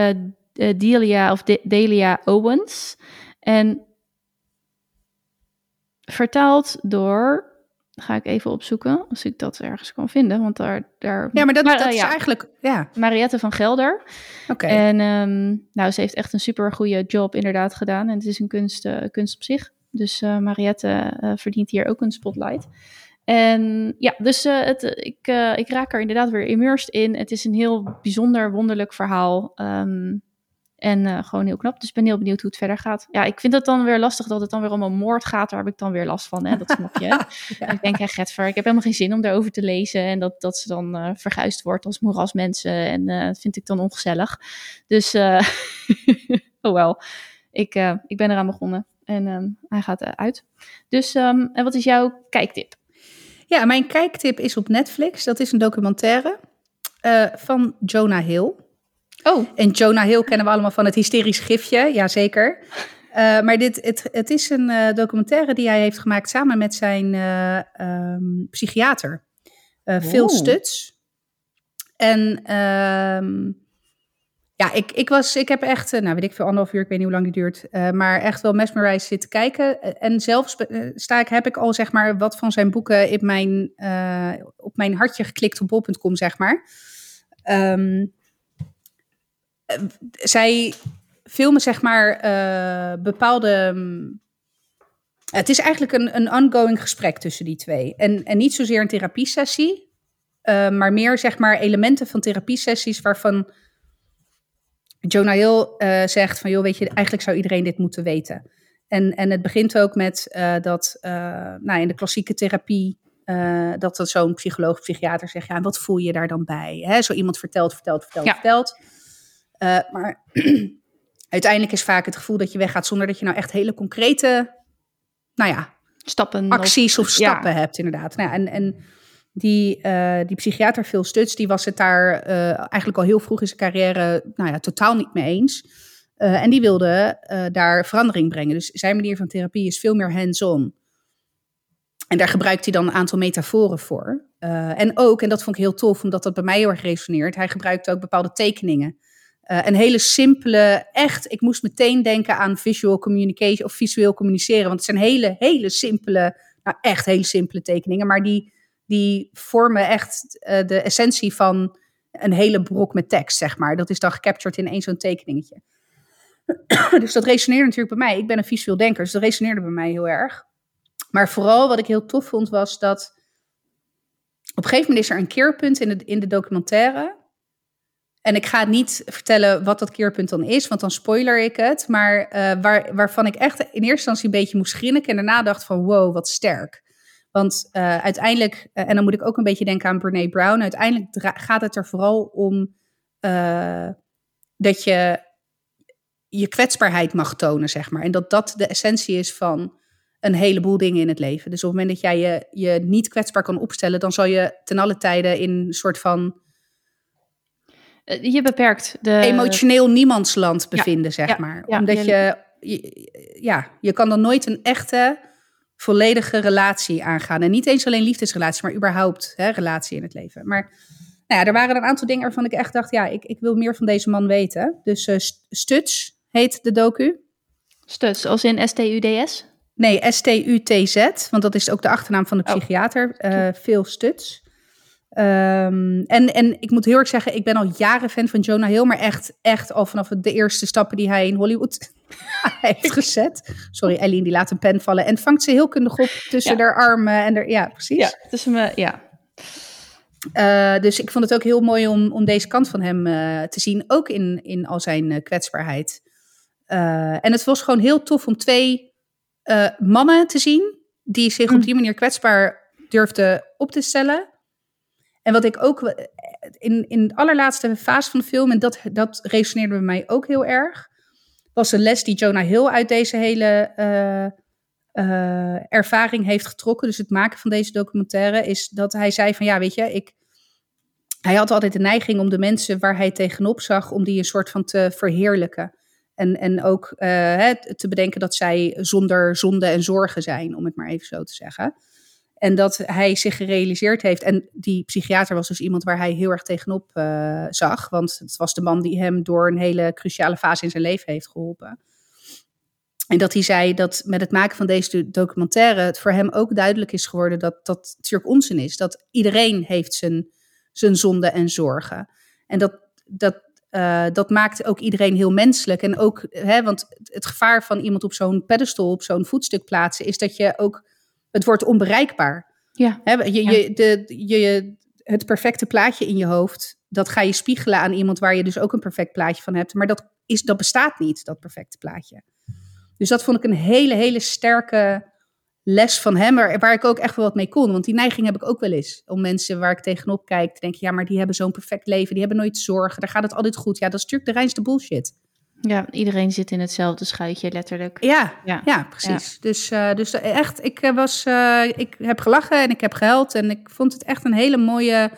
uh, Delia of De Delia Owens. En vertaald door ga ik even opzoeken als ik dat ergens kan vinden. Want daar. daar ja, maar dat, dat is eigenlijk. Ja. Mariette van Gelder. Oké. En um, nou, ze heeft echt een super goede job inderdaad gedaan. En het is een kunst, uh, kunst op zich. Dus uh, Mariette verdient hier ook een spotlight. En ja, dus het, ik, ik raak er inderdaad weer immersed in. Het is een heel bijzonder, wonderlijk verhaal. Um, en uh, gewoon heel knap. Dus ik ben heel benieuwd hoe het verder gaat. Ja, ik vind het dan weer lastig dat het dan weer allemaal moord gaat. Daar heb ik dan weer last van. Hè? Dat snap je. (laughs) ja. Ik denk, hey, Getver, ik heb helemaal geen zin om daarover te lezen. En dat, dat ze dan uh, verguisd wordt als moerasmensen. En uh, dat vind ik dan ongezellig. Dus, (laughs) oh wel. Ik, ik ben eraan begonnen. En um, hij gaat uit. Dus, um, en wat is jouw kijktip? Ja, mijn kijktip is op Netflix. Dat is een documentaire van Jonah Hill. Oh. En Jonah Hill kennen we allemaal van het hysterisch gifje, jazeker. Uh, maar dit, het, het is een uh, documentaire die hij heeft gemaakt samen met zijn uh, um, psychiater, Phil Stutz. En um, ja, ik, ik, was, ik heb echt, nou weet ik veel, anderhalf uur, ik weet niet hoe lang die duurt, maar echt wel mesmerized zitten kijken. En zelfs sta ik, heb ik al zeg maar wat van zijn boeken in mijn, op mijn hartje geklikt op bol.com, zeg maar. Um, eh, zij filmen zeg maar uh, bepaalde. Mm, het is eigenlijk een, een ongoing gesprek tussen die twee. En, en niet zozeer een therapiesessie, uh, maar meer zeg maar elementen van therapiesessies waarvan Jonah Hill uh, zegt van joh, weet je, eigenlijk zou iedereen dit moeten weten. En, en het begint ook met dat nou, in de klassieke therapie dat dat zo'n psycholoog, psychiater zegt, ja, wat voel je daar dan bij? Hè? Zo iemand vertelt, vertelt, vertelt, vertelt. Uh, maar (clears throat) uiteindelijk is vaak het gevoel dat je weggaat zonder dat je nou echt hele concrete, nou ja, stappen acties of, stappen hebt, inderdaad. Nou ja, en, en die, uh, die psychiater Phil Stutz, die was het daar uh, eigenlijk al heel vroeg in zijn carrière, nou ja, totaal niet mee eens. en die wilde daar verandering brengen. Dus zijn manier van therapie is veel meer hands-on. En daar gebruikt hij dan een aantal metaforen voor. en ook, en dat vond ik heel tof, omdat dat bij mij heel erg resoneert, hij gebruikt ook bepaalde tekeningen. Uh, een hele simpele, echt, ik moest meteen denken aan visual communication of visueel communiceren. Want het zijn hele, hele simpele, nou echt hele simpele tekeningen. Maar die, die vormen echt uh, de essentie van een hele brok met tekst, zeg maar. Dat is dan gecaptured in één zo'n tekeningetje. (clears throat) dus dat resoneerde natuurlijk bij mij. Ik ben een visueel denker, dus dat resoneerde bij mij heel erg. Maar vooral wat ik heel tof vond, was dat op een gegeven moment is er een keerpunt in de, in de documentaire en ik ga niet vertellen wat dat keerpunt dan is, want dan spoiler ik het. Maar uh, waar, waarvan ik echt in eerste instantie een beetje moest grinniken en daarna dacht van wow, wat sterk. Want uh, uiteindelijk, uh, en dan moet ik ook een beetje denken aan Brene Brown, uiteindelijk gaat het er vooral om dat je je kwetsbaarheid mag tonen, zeg maar. En dat dat de essentie is van een heleboel dingen in het leven. Dus op het moment dat jij je, je niet kwetsbaar kan opstellen, dan zal je ten alle tijde in een soort van eh, je beperkt de... Emotioneel niemandsland bevinden, zeg maar. Omdat je, ja, je kan dan nooit een echte, volledige relatie aangaan. En niet eens alleen liefdesrelatie, maar überhaupt hè, relatie in het leven. Maar nou ja, er waren een aantal dingen waarvan ik echt dacht, ja, ik, ik wil meer van deze man weten. Dus uh, Stuts heet de docu. Stuts, als in S-T-U-D-S? Nee, S-T-U-T-Z, want dat is ook de achternaam van de oh. psychiater, oh. uh, Phil Stuts. Um, en, en ik moet heel erg zeggen, ik ben al jaren fan van Jonah Hill, maar echt, echt al vanaf de eerste stappen die hij in Hollywood (laughs) heeft gezet. Sorry, Eileen, die laat een pen vallen en vangt ze heel kundig op tussen ja. haar armen en er, ja, precies. Ja, tussen me, ja. Uh, dus ik vond het ook heel mooi om, om deze kant van hem uh, te zien, ook in, in al zijn uh, kwetsbaarheid. en het was gewoon heel tof om twee mannen te zien die zich mm. op die manier kwetsbaar durfden op te stellen. En wat ik ook in, in de allerlaatste fase van de film, en dat, dat resoneerde bij mij ook heel erg, was een les die Jonah Hill uit deze hele uh, uh, ervaring heeft getrokken. Dus het maken van deze documentaire is dat hij zei van ja, weet je, ik, hij had altijd de neiging om de mensen waar hij tegenop zag, om die een soort van te verheerlijken. En, en ook hè, te bedenken dat zij zonder zonde en zorgen zijn, om het maar even zo te zeggen. En dat hij zich gerealiseerd heeft. En die psychiater was dus iemand waar hij heel erg tegenop uh, zag. Want het was de man die hem door een hele cruciale fase in zijn leven heeft geholpen. En dat hij zei dat met het maken van deze documentaire het voor hem ook duidelijk is geworden dat dat natuurlijk onzin is. Dat iedereen heeft zijn, zijn zonden en zorgen. En dat, dat, uh, dat maakt ook iedereen heel menselijk. En ook, hè, want het gevaar van iemand op zo'n pedestal, op zo'n voetstuk plaatsen, is dat je ook het wordt onbereikbaar. Ja. He, je, je, de, je, het perfecte plaatje in je hoofd, dat ga je spiegelen aan iemand waar je dus ook een perfect plaatje van hebt. Maar dat, is, dat bestaat niet, dat perfecte plaatje. Dus dat vond ik een hele, hele sterke les van hem, waar, waar ik ook echt wel wat mee kon. Want die neiging heb ik ook wel eens. Om mensen waar ik tegenop kijk, te denken, ja, maar die hebben zo'n perfect leven, die hebben nooit zorgen, daar gaat het altijd goed. Ja, dat is natuurlijk de reinste bullshit. Ja, iedereen zit in hetzelfde schuitje, letterlijk. Ja, ja. ja precies. Dus, uh, dus echt, ik, eh, was, uh, ik heb gelachen en ik heb gehuild. En ik vond het echt een hele mooie,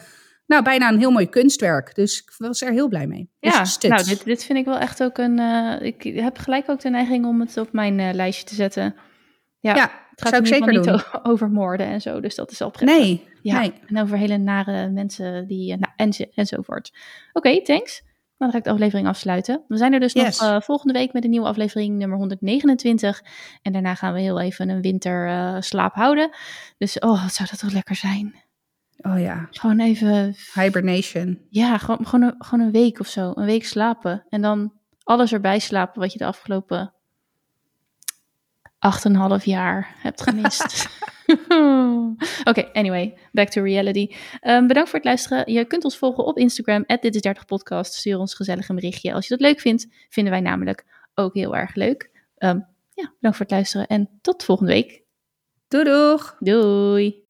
nou bijna een heel mooi kunstwerk. Dus ik was er heel blij mee. Dus ja, nou dit, dit vind ik wel echt ook een... ik heb gelijk ook de neiging om het op mijn lijstje te zetten. Ja, ja het gaat zou ik zeker niet doen. (laughs) over moorden en zo, dus dat is al prettig. Nee, ja, nee. En over hele nare mensen die... Nou, en, enzovoort. Oké, thanks. Dan ga ik de aflevering afsluiten. We zijn er dus nog uh, volgende week met een nieuwe aflevering, nummer 129. En daarna gaan we heel even een winterslaap uh, houden. Dus, oh, wat zou dat toch lekker zijn? Oh ja. Gewoon even... Hibernation. Ja, gewoon, gewoon, een, gewoon een week of zo. Een week slapen. En dan alles erbij slapen wat je de afgelopen 8,5 jaar hebt gemist. (laughs) (laughs) Oké, anyway, back to reality. Um, bedankt voor het luisteren. Je kunt ons volgen op Instagram, dit is 30 podcast. Stuur ons gezellig een berichtje. Als je dat leuk vindt, vinden wij namelijk ook heel erg leuk. Um, ja, bedankt voor het luisteren en tot volgende week. Doei doeg! Doei!